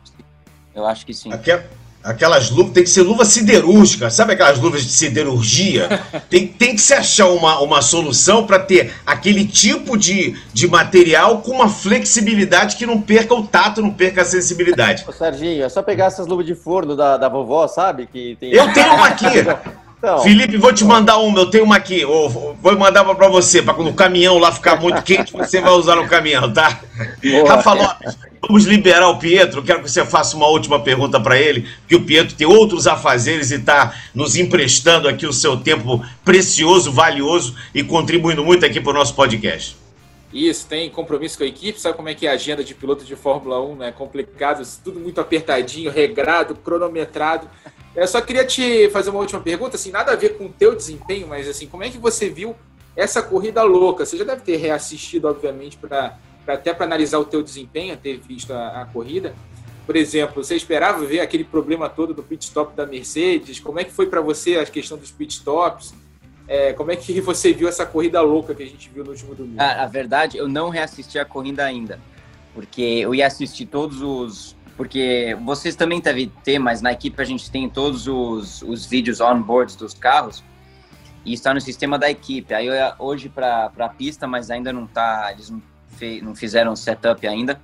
Eu acho que sim. Aquela, aquelas luvas, tem que ser luva siderúrgica, sabe aquelas luvas de siderurgia? tem, tem que se achar uma, uma solução para ter aquele tipo de, de material com uma flexibilidade que não perca o tato, não perca a sensibilidade. Ô, Serginho, é só pegar essas luvas de forno da, da vovó, sabe? Que tem... Eu tenho uma aqui! Então, Felipe, vou te mandar uma, eu tenho uma aqui. Vou mandar uma pra você, para quando o caminhão lá ficar muito quente, você vai usar no caminhão, tá? Boa. Rafa Lopes, vamos liberar o Pietro. Quero que você faça uma última pergunta para ele, que o Pietro tem outros afazeres e está nos emprestando aqui o seu tempo precioso, valioso e contribuindo muito aqui para o nosso podcast. Isso, tem compromisso com a equipe, sabe como é que é a agenda de piloto de Fórmula 1, né? Complicado, tudo muito apertadinho, regrado, cronometrado. Eu só queria te fazer uma última pergunta, assim, nada a ver com o teu desempenho, mas assim, como é que você viu essa corrida louca? Você já deve ter reassistido, obviamente, para até para analisar o teu desempenho, ter visto a, a, corrida. Por exemplo, você esperava ver aquele problema todo do pit stop da Mercedes? Como é que foi para você a questão dos pit stops? É, como é que você viu essa corrida louca que a gente viu no último domingo? A, a verdade, eu não reassisti a corrida ainda, porque eu ia assistir todos os porque vocês também devem ter, mas na equipe a gente tem todos os, os vídeos on-boards dos carros e está no sistema da equipe. Aí eu, hoje para a pista, mas ainda não tá, eles não, fe, não fizeram setup ainda,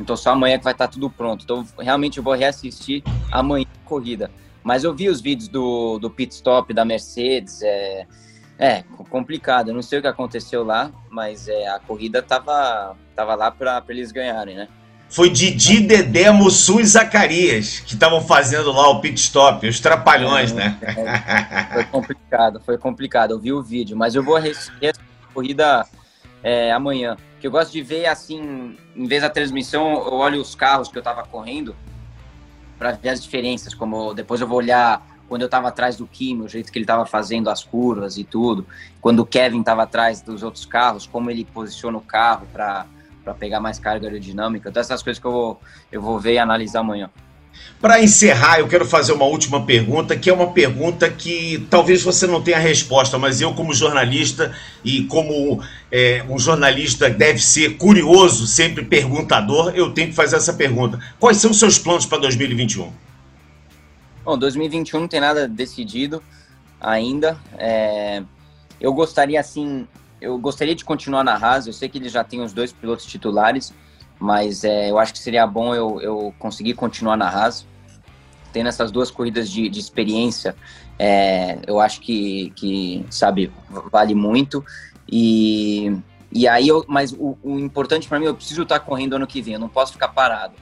então só amanhã que vai estar tá tudo pronto. Então realmente eu vou reassistir amanhã a corrida. Mas eu vi os vídeos do, do pit stop da Mercedes, é, é complicado. Eu não sei o que aconteceu lá, mas é, a corrida tava, tava lá para eles ganharem, né? foi Didi, Dedé, Mussu e Zacarias que estavam fazendo lá o pit stop, os trapalhões, é, né? É, foi complicado, foi complicado. Eu vi o vídeo, mas eu vou assistir a corrida é, amanhã. Que eu gosto de ver assim, em vez da transmissão, eu olho os carros que eu tava correndo para ver as diferenças. Como depois eu vou olhar quando eu tava atrás do Kimi, o jeito que ele tava fazendo as curvas e tudo. Quando o Kevin tava atrás dos outros carros, como ele posiciona o carro para para pegar mais carga aerodinâmica. Todas essas coisas que eu vou, eu vou ver e analisar amanhã. Para encerrar, eu quero fazer uma última pergunta, que é uma pergunta que talvez você não tenha resposta, mas eu, como jornalista e como é, um jornalista deve ser curioso, sempre perguntador, eu tenho que fazer essa pergunta. Quais são os seus planos para 2021? Bom, 2021 não tem nada decidido ainda. É, eu gostaria, assim, eu gostaria de continuar na Haas. Eu sei que ele já tem os dois pilotos titulares, mas é, eu acho que seria bom eu, eu conseguir continuar na Haas. Tendo essas duas corridas de, de experiência, é, eu acho que, que, sabe, vale muito. E, e aí, eu, mas o, o importante para mim, eu preciso estar correndo ano que vem, eu não posso ficar parado.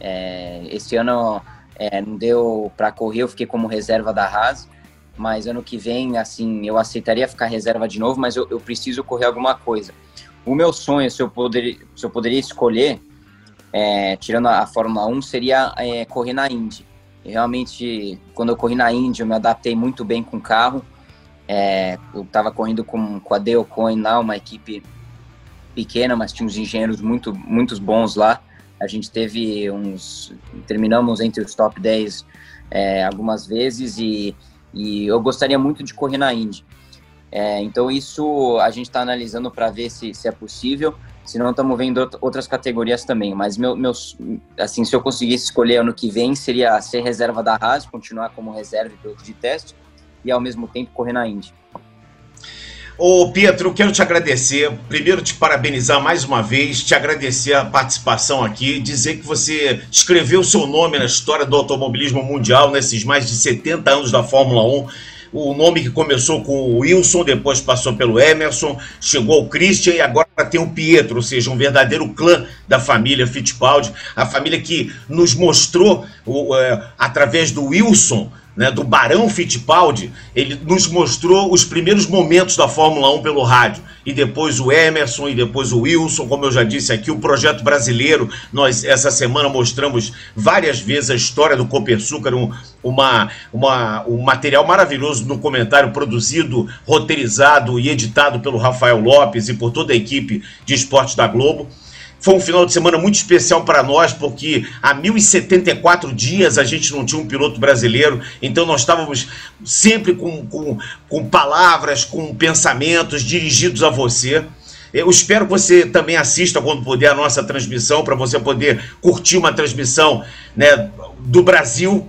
É, esse ano é, não deu para correr, eu fiquei como reserva da Haas mas ano que vem, assim, eu aceitaria ficar reserva de novo, mas eu, eu preciso correr alguma coisa. O meu sonho, se eu, poder, se eu poderia escolher, é, tirando a, Fórmula 1, seria é, correr na Indy. E realmente, quando eu corri na Indy, eu me adaptei muito bem com o carro. É, eu estava correndo com, com a Dale Coin lá, uma equipe pequena, mas tinha uns engenheiros muito, muito bons lá. A gente teve uns. Terminamos entre os top 10 é, algumas vezes e e eu gostaria muito de correr na Indy. É, então isso a gente está analisando para ver se, se é possível. Se não, estamos vendo outras categorias também. Mas meu, assim, se eu conseguisse escolher ano que vem, seria ser reserva da Haas, continuar como reserva de teste e ao mesmo tempo correr na Indy. Ô Pietro, quero te agradecer. Primeiro, te parabenizar mais uma vez, te agradecer a participação aqui, dizer que você escreveu seu nome na história do automobilismo mundial nesses mais de 70 anos da Fórmula 1 o nome que começou com o Wilson, depois passou pelo Emerson, chegou ao Christian e agora tem o Pietro, ou seja, um verdadeiro clã da família Fittipaldi, a família que nos mostrou, o, é, através do Wilson, né, do Barão Fittipaldi, ele nos mostrou os primeiros momentos da Fórmula 1 pelo rádio. E depois o Emerson, e depois o Wilson, como eu já disse aqui, o projeto brasileiro. Nós, essa semana, mostramos várias vezes a história do Copersucar, um, uma, uma, um material maravilhoso no comentário produzido, roteirizado e editado pelo Rafael Lopes e por toda a equipe de esportes da Globo. Foi um final de semana muito especial para nós, porque há 1.074 dias a gente não tinha um piloto brasileiro, então nós estávamos sempre com, com, com palavras, com pensamentos dirigidos a você. Eu espero que você também assista quando puder a nossa transmissão, para você poder curtir uma transmissão né, do Brasil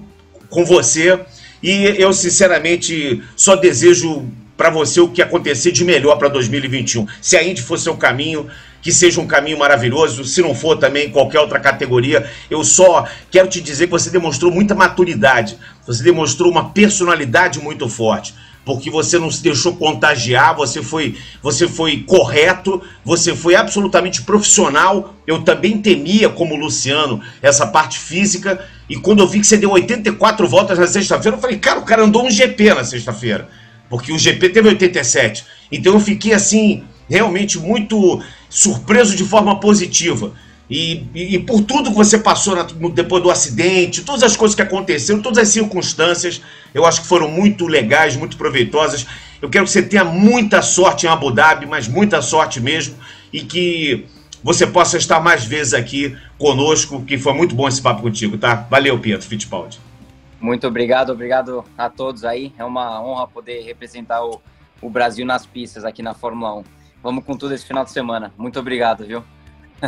com você. E eu, sinceramente, só desejo para você o que acontecer de melhor para 2021. Se a Indy for seu caminho, que seja um caminho maravilhoso. Se não for também qualquer outra categoria, eu só quero te dizer que você demonstrou muita maturidade, você demonstrou uma personalidade muito forte. Porque você não se deixou contagiar, você foi, você foi correto, você foi absolutamente profissional. Eu também temia, como Luciano, essa parte física. E quando eu vi que você deu 84 voltas na sexta-feira, eu falei, cara, o cara andou um GP na sexta-feira. Porque o GP teve 87. Então eu fiquei assim, realmente muito surpreso de forma positiva. E, e, e, por tudo que você passou na, depois do acidente, todas as coisas que aconteceram, todas as circunstâncias, eu acho que foram muito legais, muito proveitosas. Eu quero que você tenha muita sorte em Abu Dhabi, mas muita sorte mesmo, e que você possa estar mais vezes aqui conosco, que foi muito bom esse papo contigo, tá? Valeu, Pietro Fittipaldi. Muito obrigado, obrigado a todos aí. É uma honra poder representar o, o Brasil nas pistas aqui na Fórmula 1. Vamos com tudo esse final de semana. Muito obrigado, viu?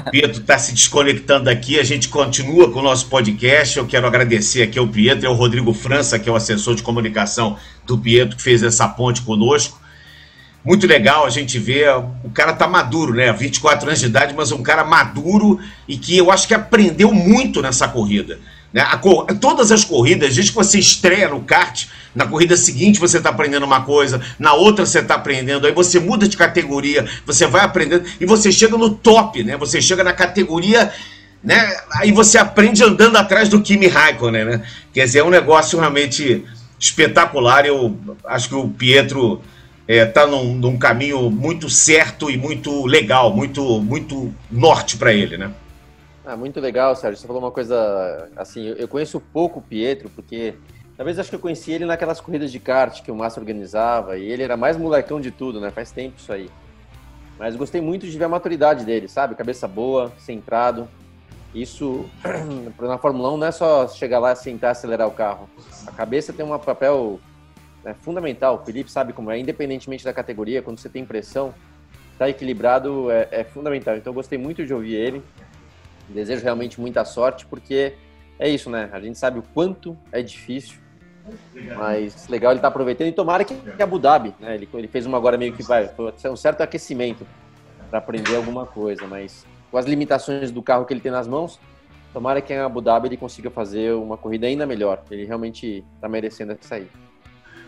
Pietro está se desconectando aqui, a gente continua com o nosso podcast. Eu quero agradecer aqui ao Pietro e ao Rodrigo França, que é o assessor de comunicação do Pietro, que fez essa ponte conosco. Muito legal a gente ver, o cara tá maduro, né? 24 anos de idade, mas um cara maduro e que eu acho que aprendeu muito nessa corrida. Né? A, todas as corridas, desde que você estreia no kart, na corrida seguinte você está aprendendo uma coisa, na outra você está aprendendo, aí você muda de categoria, você vai aprendendo e você chega no top, né? Você chega na categoria, né? Aí você aprende andando atrás do Kimi Raikkonen, né? Quer dizer, é um negócio realmente espetacular. Eu acho que o Pietro está é, num, num caminho muito certo e muito legal, muito, muito norte para ele, né? Ah, muito legal, Sérgio. Você falou uma coisa assim. Eu conheço pouco o Pietro, porque talvez acho que eu conheci ele naquelas corridas de kart que o Massa organizava, e ele era mais molecão de tudo, né? Faz tempo isso aí. Mas gostei muito de ver a maturidade dele, sabe? Cabeça boa, centrado. Isso na Fórmula 1 não é só chegar lá, sentar, acelerar o carro. A cabeça tem um papel né, fundamental. O Felipe sabe como é, independentemente da categoria, quando você tem pressão, estar tá equilibrado é, é fundamental. Então, gostei muito de ouvir ele. Desejo realmente muita sorte, porque é isso, né? A gente sabe o quanto é difícil, mas legal ele tá aproveitando. E tomara que, que Abu Dhabi, né? Ele, ele fez uma agora meio que vai, um certo aquecimento para aprender alguma coisa, mas com as limitações do carro que ele tem nas mãos, tomara que em Abu Dhabi ele consiga fazer uma corrida ainda melhor. Ele realmente está merecendo essa aí.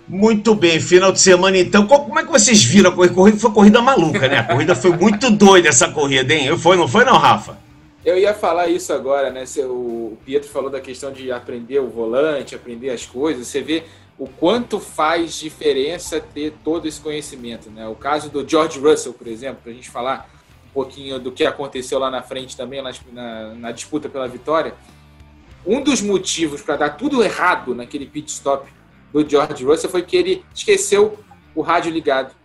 Muito bem, final de semana então. Como é que vocês viram a corrida? Foi corrida maluca, né? A corrida foi muito doida essa corrida, hein? Foi, não foi não, Rafa? Eu ia falar isso agora, né? O Pietro falou da questão de aprender o volante, aprender as coisas. Você vê o quanto faz diferença ter todo esse conhecimento, né? O caso do George Russell, por exemplo, para a gente falar um pouquinho do que aconteceu lá na frente também, na, na disputa pela vitória. Um dos motivos para dar tudo errado naquele pit stop do George Russell foi que ele esqueceu o rádio ligado.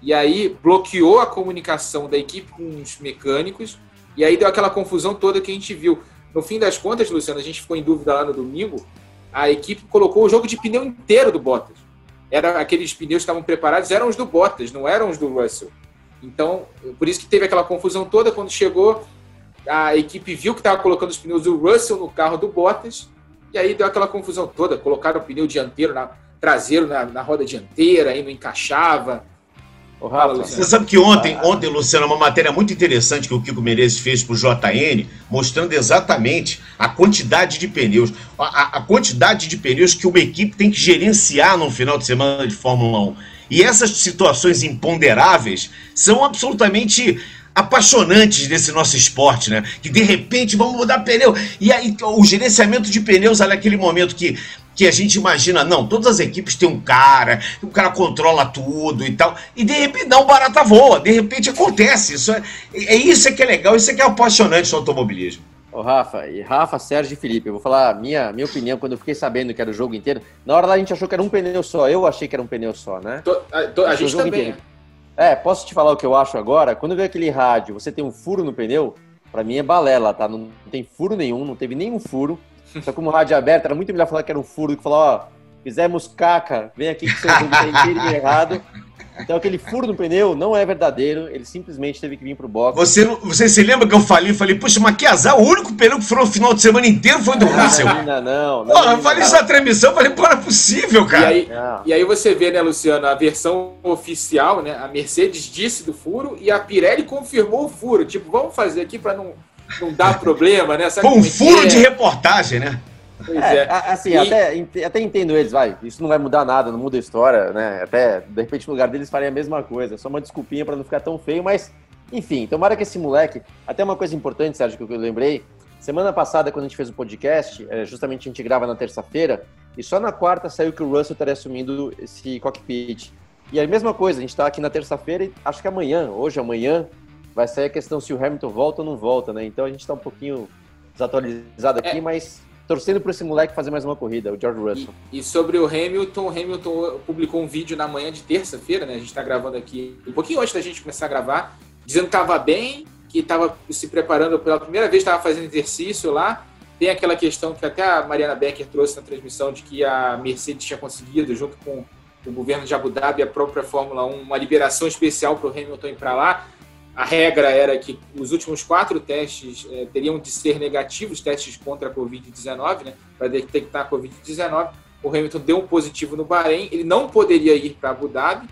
E aí bloqueou a comunicação da equipe com os mecânicos e aí deu aquela confusão toda que a gente viu. No fim das contas, Luciano, a gente ficou em dúvida lá no domingo. A equipe colocou o jogo de pneu inteiro do Bottas. Era aqueles pneus que estavam preparados, eram os do Bottas, não eram os do Russell. Então, por isso que teve aquela confusão toda quando chegou. A equipe viu que estava colocando os pneus do Russell no carro do Bottas. E aí deu aquela confusão toda. Colocaram o pneu dianteiro na, traseiro na, na roda dianteira, aí não encaixava. Rafa, você sabe que ontem, ontem, Luciano, uma matéria muito interessante que o Kiko Menezes fez para o JN, mostrando exatamente a quantidade de pneus, a, a, quantidade de pneus que uma equipe tem que gerenciar no final de semana de Fórmula 1. E essas situações imponderáveis são absolutamente apaixonantes desse nosso esporte, né? Que de repente vamos mudar pneu. E aí o gerenciamento de pneus ali naquele momento que que a gente imagina, não, todas as equipes têm um cara, o cara controla tudo e tal, e de repente não, barata voa, de repente acontece, isso é, é isso é que é legal, isso é que é apaixonante no automobilismo. Ô Rafa, e Rafa, Sérgio e Felipe, eu vou falar minha, minha opinião quando eu fiquei sabendo que era o jogo inteiro. Na hora lá a gente achou que era um pneu só, eu achei que era um pneu só, né? Tô, a, tô, a gente também. Inteiro. É, posso te falar o que eu acho agora? Quando vê aquele rádio, você tem um furo no pneu, Para mim é balela, tá? Não, não, tem furo nenhum, não teve nenhum furo. Só como rádio aberto, era muito melhor falar que era um furo do que falar, ó, fizemos caca, vem aqui que você inteiro errado. Então aquele furo no pneu não é verdadeiro, ele simplesmente teve que vir pro box. Você, você se lembra que eu falei? Falei, puxa, mas que azar, o único pneu que furou o final de semana inteiro foi do Russell. Não, não, não. não Porra, eu falei isso na transmissão, falei, pô, não é possível, cara. E aí, e aí você vê, né, Luciano, a versão oficial, né, a Mercedes disse do furo e a Pirelli confirmou o furo. Tipo, vamos fazer aqui para não, não dar problema, né? Sabe foi um é furo é? de reportagem, né? Pois é. é. Assim, e... até, até entendo eles, vai. Isso não vai mudar nada, não muda a história, né? Até, de repente, no lugar deles faria a mesma coisa. Só uma desculpinha para não ficar tão feio, mas, enfim, tomara que esse moleque. Até uma coisa importante, Sérgio, que eu lembrei. Semana passada, quando a gente fez o podcast, é, justamente a gente grava na terça-feira, e só na quarta saiu que o Russell estaria assumindo esse cockpit. E a mesma coisa, a gente está aqui na terça-feira e acho que amanhã, hoje, amanhã, vai sair a questão se o Hamilton volta ou não volta, né? Então a gente está um pouquinho desatualizado aqui, é. mas torcendo para esse moleque fazer mais uma corrida, o George Russell. E, e, sobre o Hamilton, o Hamilton publicou um vídeo na manhã de terça-feira, né? A gente está gravando aqui um pouquinho antes da gente começar a gravar, dizendo que estava bem, que estava se preparando pela primeira vez, estava fazendo exercício lá. Tem aquela questão que até a Mariana Becker trouxe na transmissão de que a Mercedes tinha conseguido, junto com o governo de Abu Dhabi, a própria Fórmula 1, uma liberação especial para o Hamilton ir para lá a regra era que os últimos quatro testes eh, teriam de ser negativos, testes contra a Covid-19, né, para detectar a Covid-19. O Hamilton deu um positivo no Bahrein, ele não poderia ir para Abu Dhabi,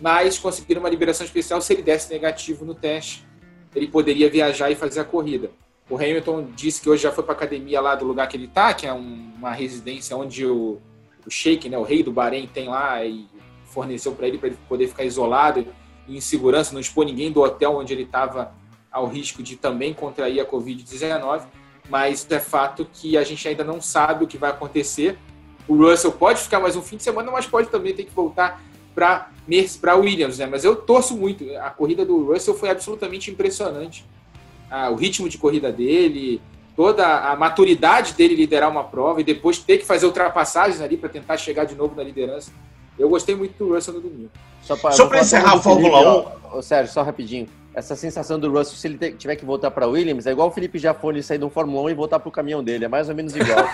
mas conseguiram uma liberação especial se ele desse negativo no teste, ele poderia viajar e fazer a corrida. O Hamilton disse que hoje já foi para a academia lá do lugar que ele está, que é um, uma residência onde o, o Sheik, né, o rei do Bahrein, tem lá e forneceu para ele para ele poder ficar isolado em segurança, não expor ninguém do hotel onde ele estava ao risco de também contrair a Covid-19, mas é fato que a gente ainda não sabe o que vai acontecer. O Russell pode ficar mais um fim de semana, mas pode também ter que voltar para Williams, né? Mas eu torço muito. A corrida do Russell foi absolutamente impressionante. Ah, o ritmo de corrida dele, toda a maturidade dele liderar uma prova e depois ter que fazer ultrapassagens ali para tentar chegar de novo na liderança. Eu gostei muito do Russell no domingo. Só para encerrar a Fórmula 1. Ô, Sérgio, só rapidinho. Essa sensação do Russell, se ele tiver que voltar para Williams, é igual o Felipe Jafone sair do Fórmula 1 e voltar para o caminhão dele. É mais ou menos igual.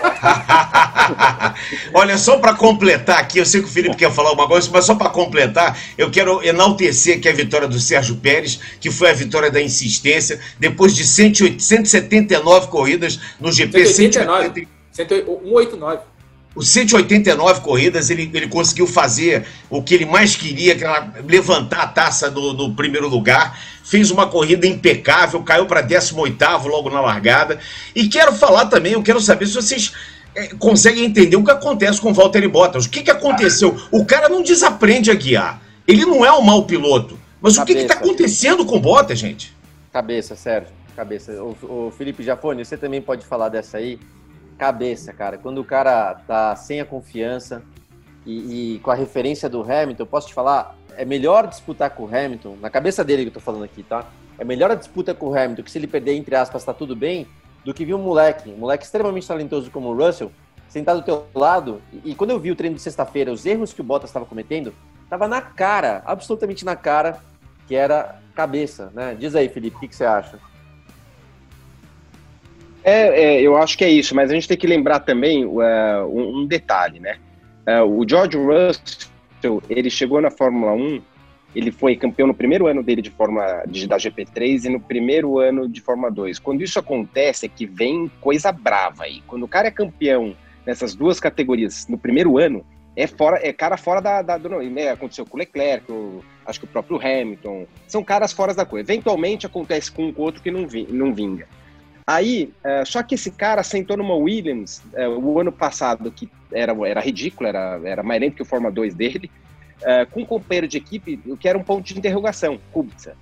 Olha, só para completar aqui, eu sei que o Felipe quer falar uma coisa, mas só para completar, eu quero enaltecer que a vitória do Sérgio Pérez, que foi a vitória da insistência, depois de 179 corridas no GP 189. 189 os 189 corridas, ele, ele conseguiu fazer o que ele mais queria, que era levantar a taça do, do primeiro lugar. Fez uma corrida impecável, caiu para 18 logo na largada. E quero falar também, eu quero saber se vocês é, conseguem entender o que acontece com o Valtteri Bottas. O que, que aconteceu? O cara não desaprende a guiar. Ele não é um mau piloto. Mas Cabeça. o que está acontecendo com o Bottas, gente? Cabeça, Sérgio. Cabeça. O, o Felipe Jafone, você também pode falar dessa aí cabeça, cara. Quando o cara tá sem a confiança e, e, com a referência do Hamilton, eu posso te falar, é melhor disputar com o Hamilton, na cabeça dele que eu tô falando aqui, tá? É melhor a disputa com o Hamilton, que se ele perder, entre aspas, tá tudo bem, do que vir um moleque, um moleque extremamente talentoso como o Russell, sentado do teu lado. E, e quando eu vi o treino de sexta-feira, os erros que o Bottas estava cometendo, tava na cara, absolutamente na cara, que era cabeça, né? Diz aí, Felipe, o que, que você acha? É, é, eu acho que é isso, mas a gente tem que lembrar também uh, um, um, detalhe, né? Uh, o George Russell, ele chegou na Fórmula 1, ele foi campeão no primeiro ano dele de Fórmula de, da GP3 e no primeiro ano de Fórmula 2. Quando isso acontece, é que vem coisa brava aí. Quando o cara é campeão nessas duas categorias no primeiro ano, é fora, é cara fora da, da do, né, aconteceu com o Leclerc, o, acho que o próprio Hamilton, são caras fora da coisa. Eventualmente acontece com o outro que não, vi, não vinga. Aí, é, só que esse cara sentou numa Williams é, o ano passado, que era, era ridículo, era, era mais lento que o Forma 2 dele, é, com um companheiro de equipe, o que era um ponto de interrogação, Kubica.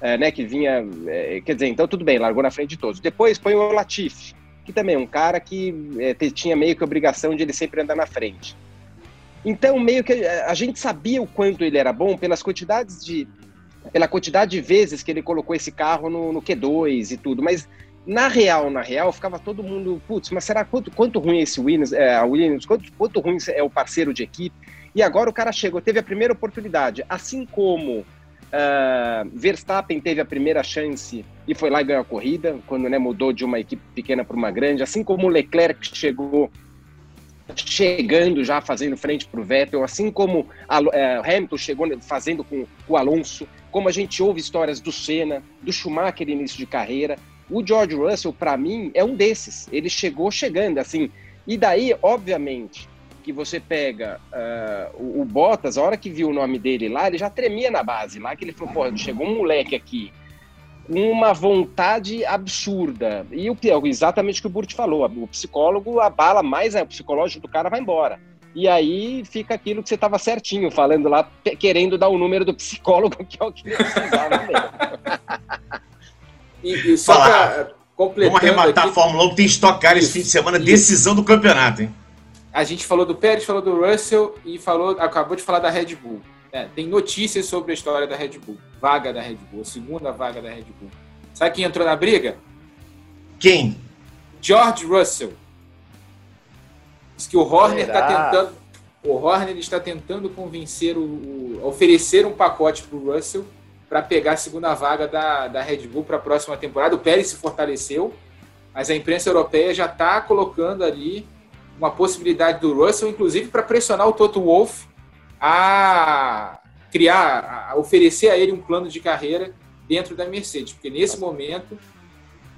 É, né, que vinha, é, quer dizer, então tudo bem, largou na frente de todos. Depois põe o Latifi, que também é um cara que é, tinha meio que obrigação de ele sempre andar na frente. Então, meio que a gente sabia o quanto ele era bom pelas quantidades de pela quantidade de vezes que ele colocou esse carro no, no Q2 e tudo, mas na real, na real, ficava todo mundo, putz, mas será quanto, quanto ruim esse Williams, é, a Williams, quanto, quanto ruim é o parceiro de equipe? E agora o cara chegou, teve a primeira oportunidade, assim como Uh, Verstappen teve a primeira chance e foi lá e ganhou a corrida, quando né, mudou de uma equipe pequena para uma grande, assim como Leclerc chegou chegando já fazendo frente para o Vettel, assim como a, uh, Hamilton chegou fazendo com o Alonso, como a gente ouve histórias do Senna, do Schumacher início de carreira. O George Russell, para mim, é um desses. Ele chegou chegando, assim. E daí, obviamente, que você pega uh, o, o, Bottas, a hora que viu o nome dele lá, ele já tremia na base lá, que ele falou, pô, chegou um moleque aqui com uma vontade absurda. E o é exatamente o que o Burt falou, o psicólogo abala mais, é, o psicológico do cara vai embora. E aí fica aquilo que você estava certinho, falando lá, querendo dar o número do psicólogo, que é o que ele precisava mesmo. E, e só para completar. Vamos arrematar aqui, a Fórmula 1 que tem estocar esse fim de semana, isso. decisão do campeonato, hein? A gente falou do Pérez, falou do Russell e falou, acabou de falar da Red Bull. É, tem notícias sobre a história da Red Bull. Vaga da Red Bull, a segunda vaga da Red Bull. Sabe quem entrou na briga? Quem? George Russell. Diz que o Horner está tentando. O Horner está tentando convencer o, o oferecer um pacote para o Russell para pegar a segunda vaga da, da Red Bull para a próxima temporada. O Pérez se fortaleceu, mas a imprensa europeia já está colocando ali uma possibilidade do Russell, inclusive para pressionar o Toto Wolff a criar, a oferecer a ele um plano de carreira dentro da Mercedes, porque nesse momento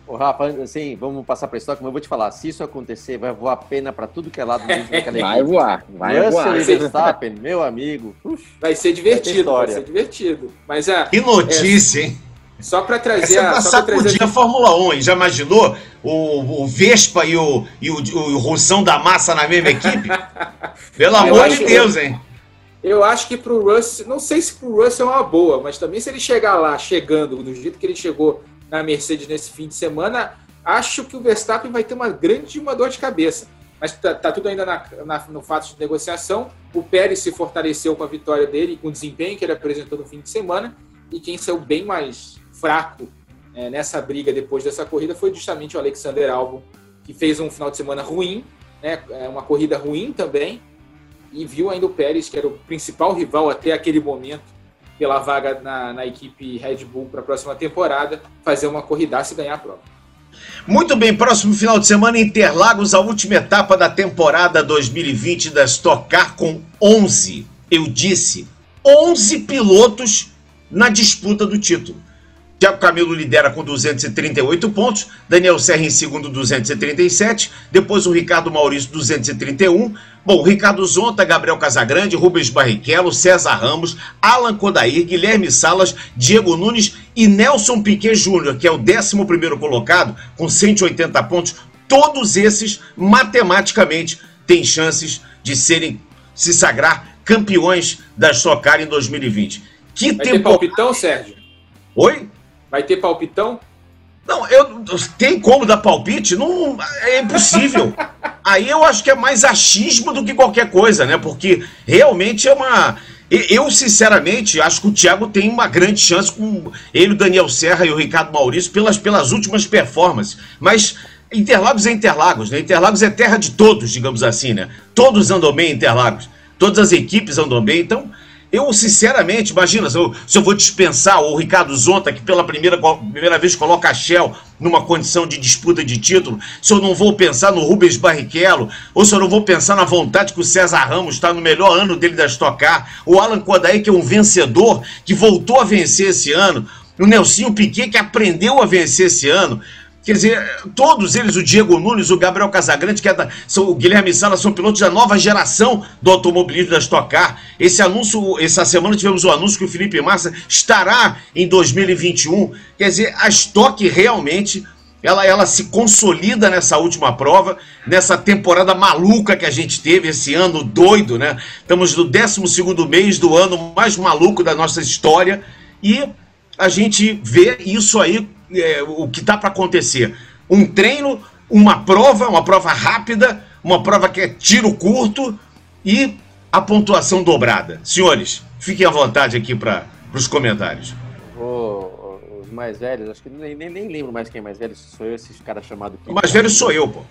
Ô, Rafa, assim, vamos passar para a história, como eu vou te falar, se isso acontecer, vai voar pena para tudo que é lado daquela Vai voar, vai Russell voar. Verstappen, meu amigo. Ux, vai ser divertido, vai, vai, ser divertido. Mas, a, que notícia, é, hein? Só para trazer Essa a. Só trazer a Fórmula 1, hein? Já imaginou o, o Vespa e o, e o, o Russão da Massa na mesma equipe? Pelo amor de Deus, hein? Eu acho que pro Russell, não sei se pro Russell é uma boa, mas também se ele chegar lá, chegando do jeito que ele chegou na Mercedes nesse fim de semana, acho que o Verstappen vai ter uma grande uma dor de cabeça. Mas tá, tá tudo ainda na, na, no fato de negociação. O Pérez se fortaleceu com a vitória dele, com o desempenho que ele apresentou no fim de semana. E quem saiu bem mais fraco é, nessa briga depois dessa corrida foi justamente o Alexander Albon, que fez um final de semana ruim, né, é uma corrida ruim também, e viu ainda o Pérez, que era o principal rival até aquele momento, pela vaga na, na equipe Red Bull para a próxima temporada, fazer uma corridaça e ganhar a prova. Muito bem, próximo final de semana, Interlagos, a última etapa da temporada 2020 da Stock Car com 11, eu disse, 11 pilotos na disputa do título. Tiago Camilo lidera com 238 pontos, Daniel Serra em segundo, 237, depois o Ricardo Maurício, 231. Bom, Ricardo Zonta, Gabriel Casagrande, Rubens Barrichello, César Ramos, Alan Kodair, Guilherme Salas, Diego Nunes e Nelson Piquet Júnior, que é o 11 colocado, com 180 pontos. Todos esses, matematicamente, têm chances de serem, se sagrar campeões da Stock Car em 2020. Que Vai tempo... ter palpitão, Sérgio? Oi? Vai ter palpitão? Não, eu tem como dar palpite? Não, é impossível. Aí eu acho que é mais achismo do que qualquer coisa, né? Porque realmente é uma. Eu, sinceramente, acho que o Thiago tem uma grande chance com ele, o Daniel Serra e o Ricardo Maurício pelas, pelas últimas performances. Mas Interlagos é Interlagos, né? Interlagos é terra de todos, digamos assim, né? Todos andam bem em Interlagos. Todas as equipes andam bem. Então, eu, sinceramente, imagina, se eu, se eu vou dispensar o Ricardo Zonta, que pela primeira, primeira vez coloca a Shell numa condição de disputa de título, se eu não vou pensar no Rubens Barrichello, ou se eu não vou pensar na vontade que o César Ramos está no melhor ano dele da Stock Car, o Alan Kodaí, que é um vencedor, que voltou a vencer esse ano, o Nelsinho Piquet, que aprendeu a vencer esse ano. Quer dizer, todos eles, o Diego Nunes, o Gabriel Casagrande, que é da, são, o Guilherme Sala, são pilotos da nova geração do automobilismo da Stock Car. Esse anúncio, essa semana tivemos o anúncio que o Felipe Massa estará em 2021. Quer dizer, a Stock realmente ela, ela se consolida nessa última prova, nessa temporada maluca que a gente teve, esse ano doido, né? Estamos no 12 mês do ano mais maluco da nossa história e a gente vê isso aí é, o que está para acontecer. Um treino, uma prova, uma prova rápida, uma prova que é tiro curto e a pontuação dobrada. Senhores, fiquem à vontade aqui para os comentários. os mais velhos, acho que nem, nem, nem, lembro mais quem é mais velho, sou eu, esse cara chamado aqui. O mais velho sou eu, pô.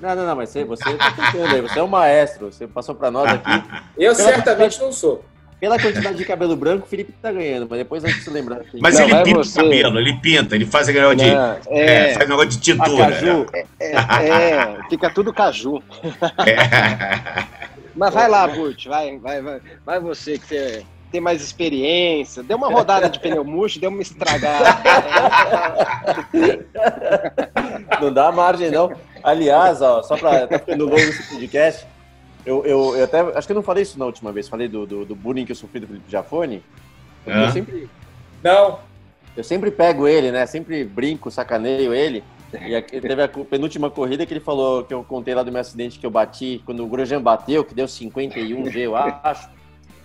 Não, não, não, mas você, você tá tentando aí, você é um maestro, você passou para nós aqui. Eu certamente não sou. Pela quantidade de cabelo branco, o Felipe tá ganhando, mas depois a gente se lembrar. Mas não, ele pinta você... o cabelo, ele pinta, ele faz negócio de. É... é, faz negócio de tintura. caju, é, é, é, fica tudo caju. É. Mas vai lá, Burt, vai, vai, vai, vai você que você tem mais experiência. Deu uma rodada de pneu murcho, deu uma estragada. não dá margem, não. Aliás, ó, só para tá ficando longo esse podcast, eu, eu, eu, até acho que eu não falei isso na última vez, falei do, do, do bullying que eu sofri do Felipe Jafone. É. Eu sempre. Não. Eu sempre pego ele, né? Sempre brinco, sacaneio ele. E teve a penúltima corrida que ele falou que eu contei lá do meu acidente que eu bati, quando o Grosjean bateu, que deu 51 G, eu acho,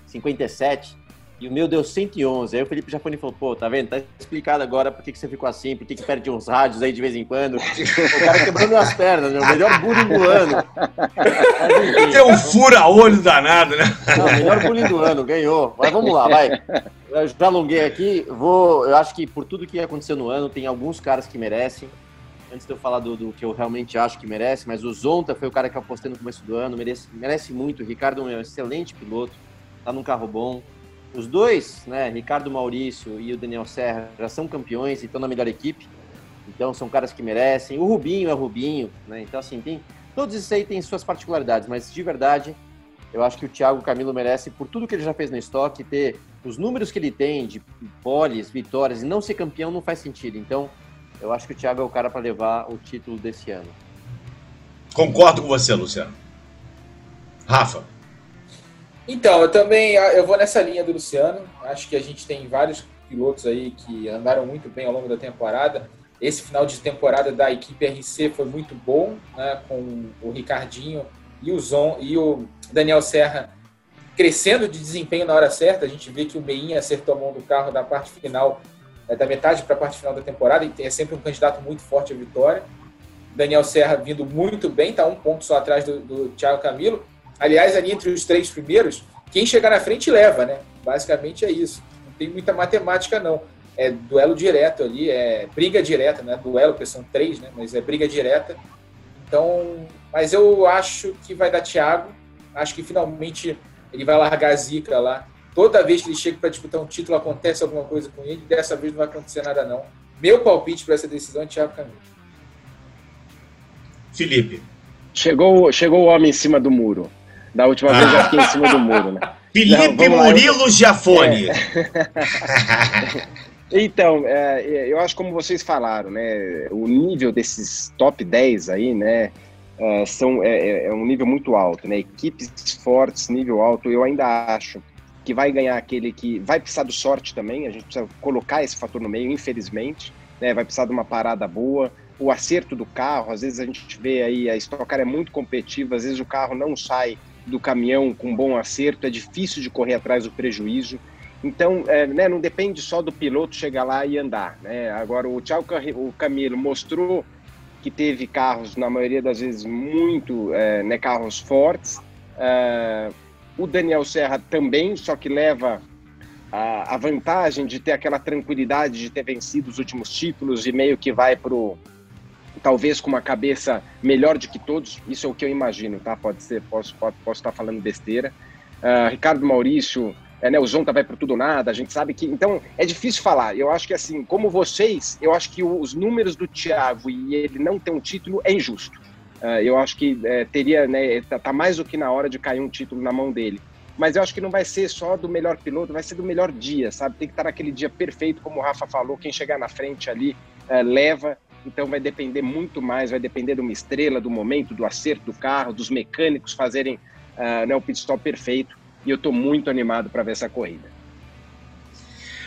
57. E o meu deu 111. Aí o Felipe Jafone falou, pô, tá vendo? Tá explicado agora por que, que você ficou assim, por que, que perde uns rádios aí de vez em quando. o cara quebrando as pernas, meu. Melhor bullying do ano. Tem um fura-olho danado, né? Não, melhor bullying do ano, ganhou. Mas vamos lá, vai. Eu já alonguei aqui. Vou, eu acho que por tudo que aconteceu no ano, tem alguns caras que merecem. Antes de eu falar do, do que eu realmente acho que merece, mas o Zonta foi o cara que eu apostei no começo do ano, merece, merece muito. O Ricardo é um excelente piloto, tá num carro bom os dois, né, Ricardo Maurício e o Daniel Serra, já são campeões e estão na melhor equipe. Então são caras que merecem. O Rubinho é Rubinho, né? Então, assim, tem. Todos esses aí têm suas particularidades, mas de verdade, eu acho que o Thiago Camilo merece, por tudo que ele já fez no estoque, ter os números que ele tem de poles, vitórias, e não ser campeão não faz sentido. Então, eu acho que o Thiago é o cara para levar o título desse ano. Concordo com você, Luciano. Rafa. Então, eu também eu vou nessa linha do Luciano. Acho que a gente tem vários pilotos aí que andaram muito bem ao longo da temporada. Esse final de temporada da equipe RC foi muito bom, né, com o Ricardinho e o Zon e o Daniel Serra crescendo de desempenho na hora certa. A gente vê que o Meinha acertou a mão do carro da parte final, é, da metade para a parte final da temporada, e é sempre um candidato muito forte à vitória. Daniel Serra vindo muito bem, está um ponto só atrás do, do Thiago Camilo. Aliás, ali entre os três primeiros, quem chegar na frente leva, né? Basicamente é isso. Não tem muita matemática, não. É duelo direto ali, é briga direta, né? Duelo, porque são três, né? Mas é briga direta. Então, mas eu acho que vai dar Thiago. Acho que finalmente ele vai largar a zica lá. Toda vez que ele chega para disputar um título, acontece alguma coisa com ele. Dessa vez não vai acontecer nada, não. Meu palpite para essa decisão é Thiago Camilo. Felipe. Chegou, chegou o homem em cima do muro. Da última vez eu fiquei em cima do muro, né? Felipe Não, Murilo Giafone. É. então, é, eu acho como vocês falaram, né? O nível desses top 10 aí, né? É, são, é, é, é, um nível muito alto, né? Equipes fortes, nível alto, eu ainda acho que vai ganhar aquele que vai precisar do sorte também, a gente precisa colocar esse fator no meio, infelizmente, né? Vai precisar de uma parada boa, o acerto do carro, às vezes a gente vê aí, a Stock Car é muito competitiva, às vezes o carro não sai do caminhão com bom acerto, é difícil de correr atrás do prejuízo. Então, é, né, não depende só do piloto chegar lá e andar. Né? Agora, o Thiago o Camilo mostrou que teve carros, na maioria das vezes, muito é, né, carros fortes. É, o Daniel Serra também, só que leva a, a, vantagem de ter aquela tranquilidade de ter vencido os últimos títulos e meio que vai para o talvez com uma cabeça melhor do que todos, isso é o que eu imagino, tá? Pode ser, posso, posso, posso estar falando besteira. Uh, Ricardo Maurício, é, né, o Zonta vai para tudo ou nada, a gente sabe que. Então, é difícil falar. Eu acho que, assim, como vocês, eu acho que os números do Thiago e ele não ter um título é injusto. Uh, eu acho que é, teria, né, tá, tá mais do que na hora de cair um título na mão dele mas eu acho que não vai ser só do melhor piloto, vai ser do melhor dia, sabe? Tem que estar naquele dia perfeito, como o Rafa falou, quem chegar na frente ali é, leva então vai depender muito mais, vai depender de uma estrela, do momento, do acerto do carro, dos mecânicos fazerem uh, né, o pit stop perfeito. E eu estou muito animado para ver essa corrida.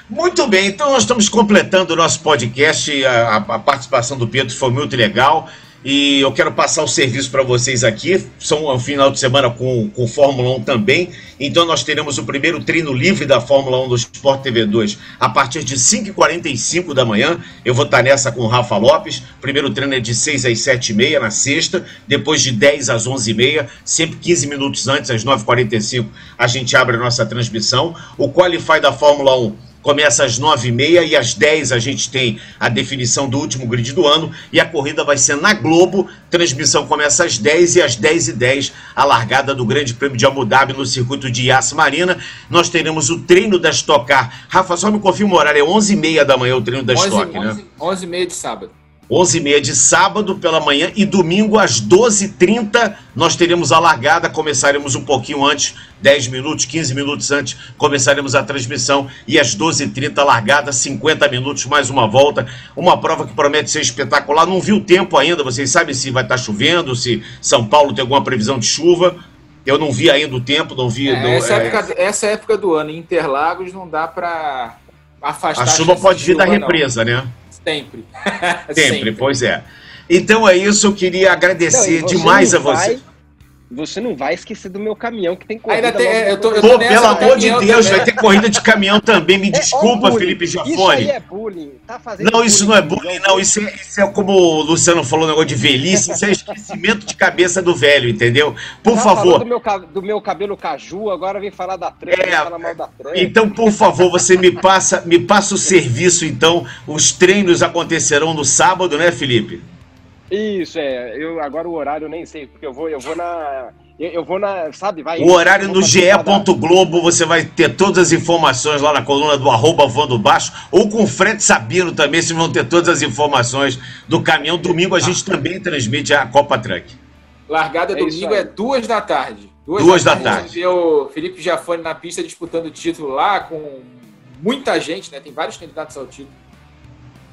Muito bem, então nós estamos completando o nosso podcast. A, a participação do Pedro foi muito legal. E eu quero passar o serviço para vocês aqui. São um final de semana com, com Fórmula 1 também. Então nós teremos o primeiro treino livre da Fórmula 1 do Sport TV 2 a partir de 5h45 da manhã. Eu vou estar nessa com o Rafa Lopes. Primeiro treino é de 6 às 7h30 na sexta. Depois de 10 às 11h30, sempre 15 minutos antes, às 9h45, a gente abre a nossa transmissão. O Qualify da Fórmula 1 começa às 9h30 e às 10 a gente tem a definição do último grid do ano e a corrida vai ser na Globo. Transmissão começa às 10 e às 10h10 a largada do Grande Prêmio de Abu Dhabi no circuito de Yas Marina. Nós teremos o treino da Stock Car. Rafa, só me confirma o horário, é 11h30 da manhã o treino da 11, Stock, 11, né? 11h30 de sábado. 11h30 de sábado pela manhã e domingo às 12h30 nós teremos a largada, começaremos um pouquinho antes, 10 minutos, 15 minutos antes, começaremos a transmissão e às 12h30 a largada, 50 minutos, mais uma volta, uma prova que promete ser espetacular, não viu o tempo ainda, vocês sabem se vai estar chovendo, se São Paulo tem alguma previsão de chuva, eu não vi ainda o tempo, não vi... É, não, essa, é... época, essa época do ano, em Interlagos, não dá para afastar... A chuva pode vir da represa, não. né? Sempre. Sempre, Sempre, pois é. Então é isso, eu queria agradecer não, demais a você. Vai, você não vai esquecer do meu caminhão que tem corrida. Ainda tem, eu tô, eu tô Pô, pelo amor de Deus, também. vai ter corrida de caminhão também. Me é, desculpa, Felipe Jafone. Isso aí é bullying. Tá fazendo não, isso não é bullying, não. Isso é, isso é como o Luciano falou, um negócio de velhice. Isso é esquecimento de cabeça do velho, entendeu? Por tá favor. Do meu, do meu cabelo caju, agora vem falar da tranca, é, falar mal da tranca. Então, por favor, você me passa, me passa o serviço, então. Os treinos acontecerão no sábado, né, Felipe? Isso, é. Eu, agora o horário eu nem sei, porque eu vou, eu vou na. Eu, eu vou na. Sabe, vai. O horário no GE. Globo, você vai ter todas as informações lá na coluna do arroba Vando Baixo, ou com o Fred Sabino também, vocês vão ter todas as informações do caminhão. Domingo a gente também transmite a Copa Truck. Largada é domingo é duas da tarde. Duas, duas da, tarde. tarde. o Felipe Jafone na pista disputando o título lá, com muita gente, né? Tem vários candidatos ao título.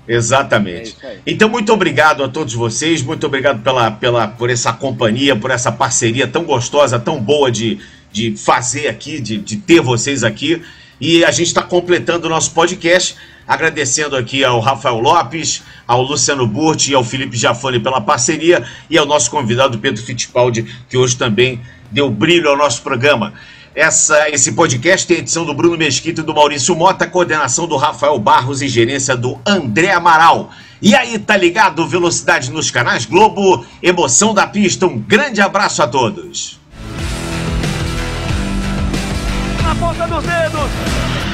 Exatamente. É então, muito obrigado a todos vocês, muito obrigado pela, pela, por essa companhia, por essa parceria tão gostosa, tão boa de, de fazer aqui, de, de ter vocês aqui. E a gente está completando o nosso podcast, agradecendo aqui ao Rafael Lopes, ao Luciano Burti e ao Felipe Jafone pela parceria e ao nosso convidado Pedro Fittipaldi, que hoje também deu brilho ao nosso programa. Essa, esse podcast tem edição do Bruno Mesquita e do Maurício Mota, coordenação do Rafael Barros e gerência do André Amaral. E aí, tá ligado? Velocidade nos canais Globo, emoção da pista. Um grande abraço a todos. Na ponta dos dedos.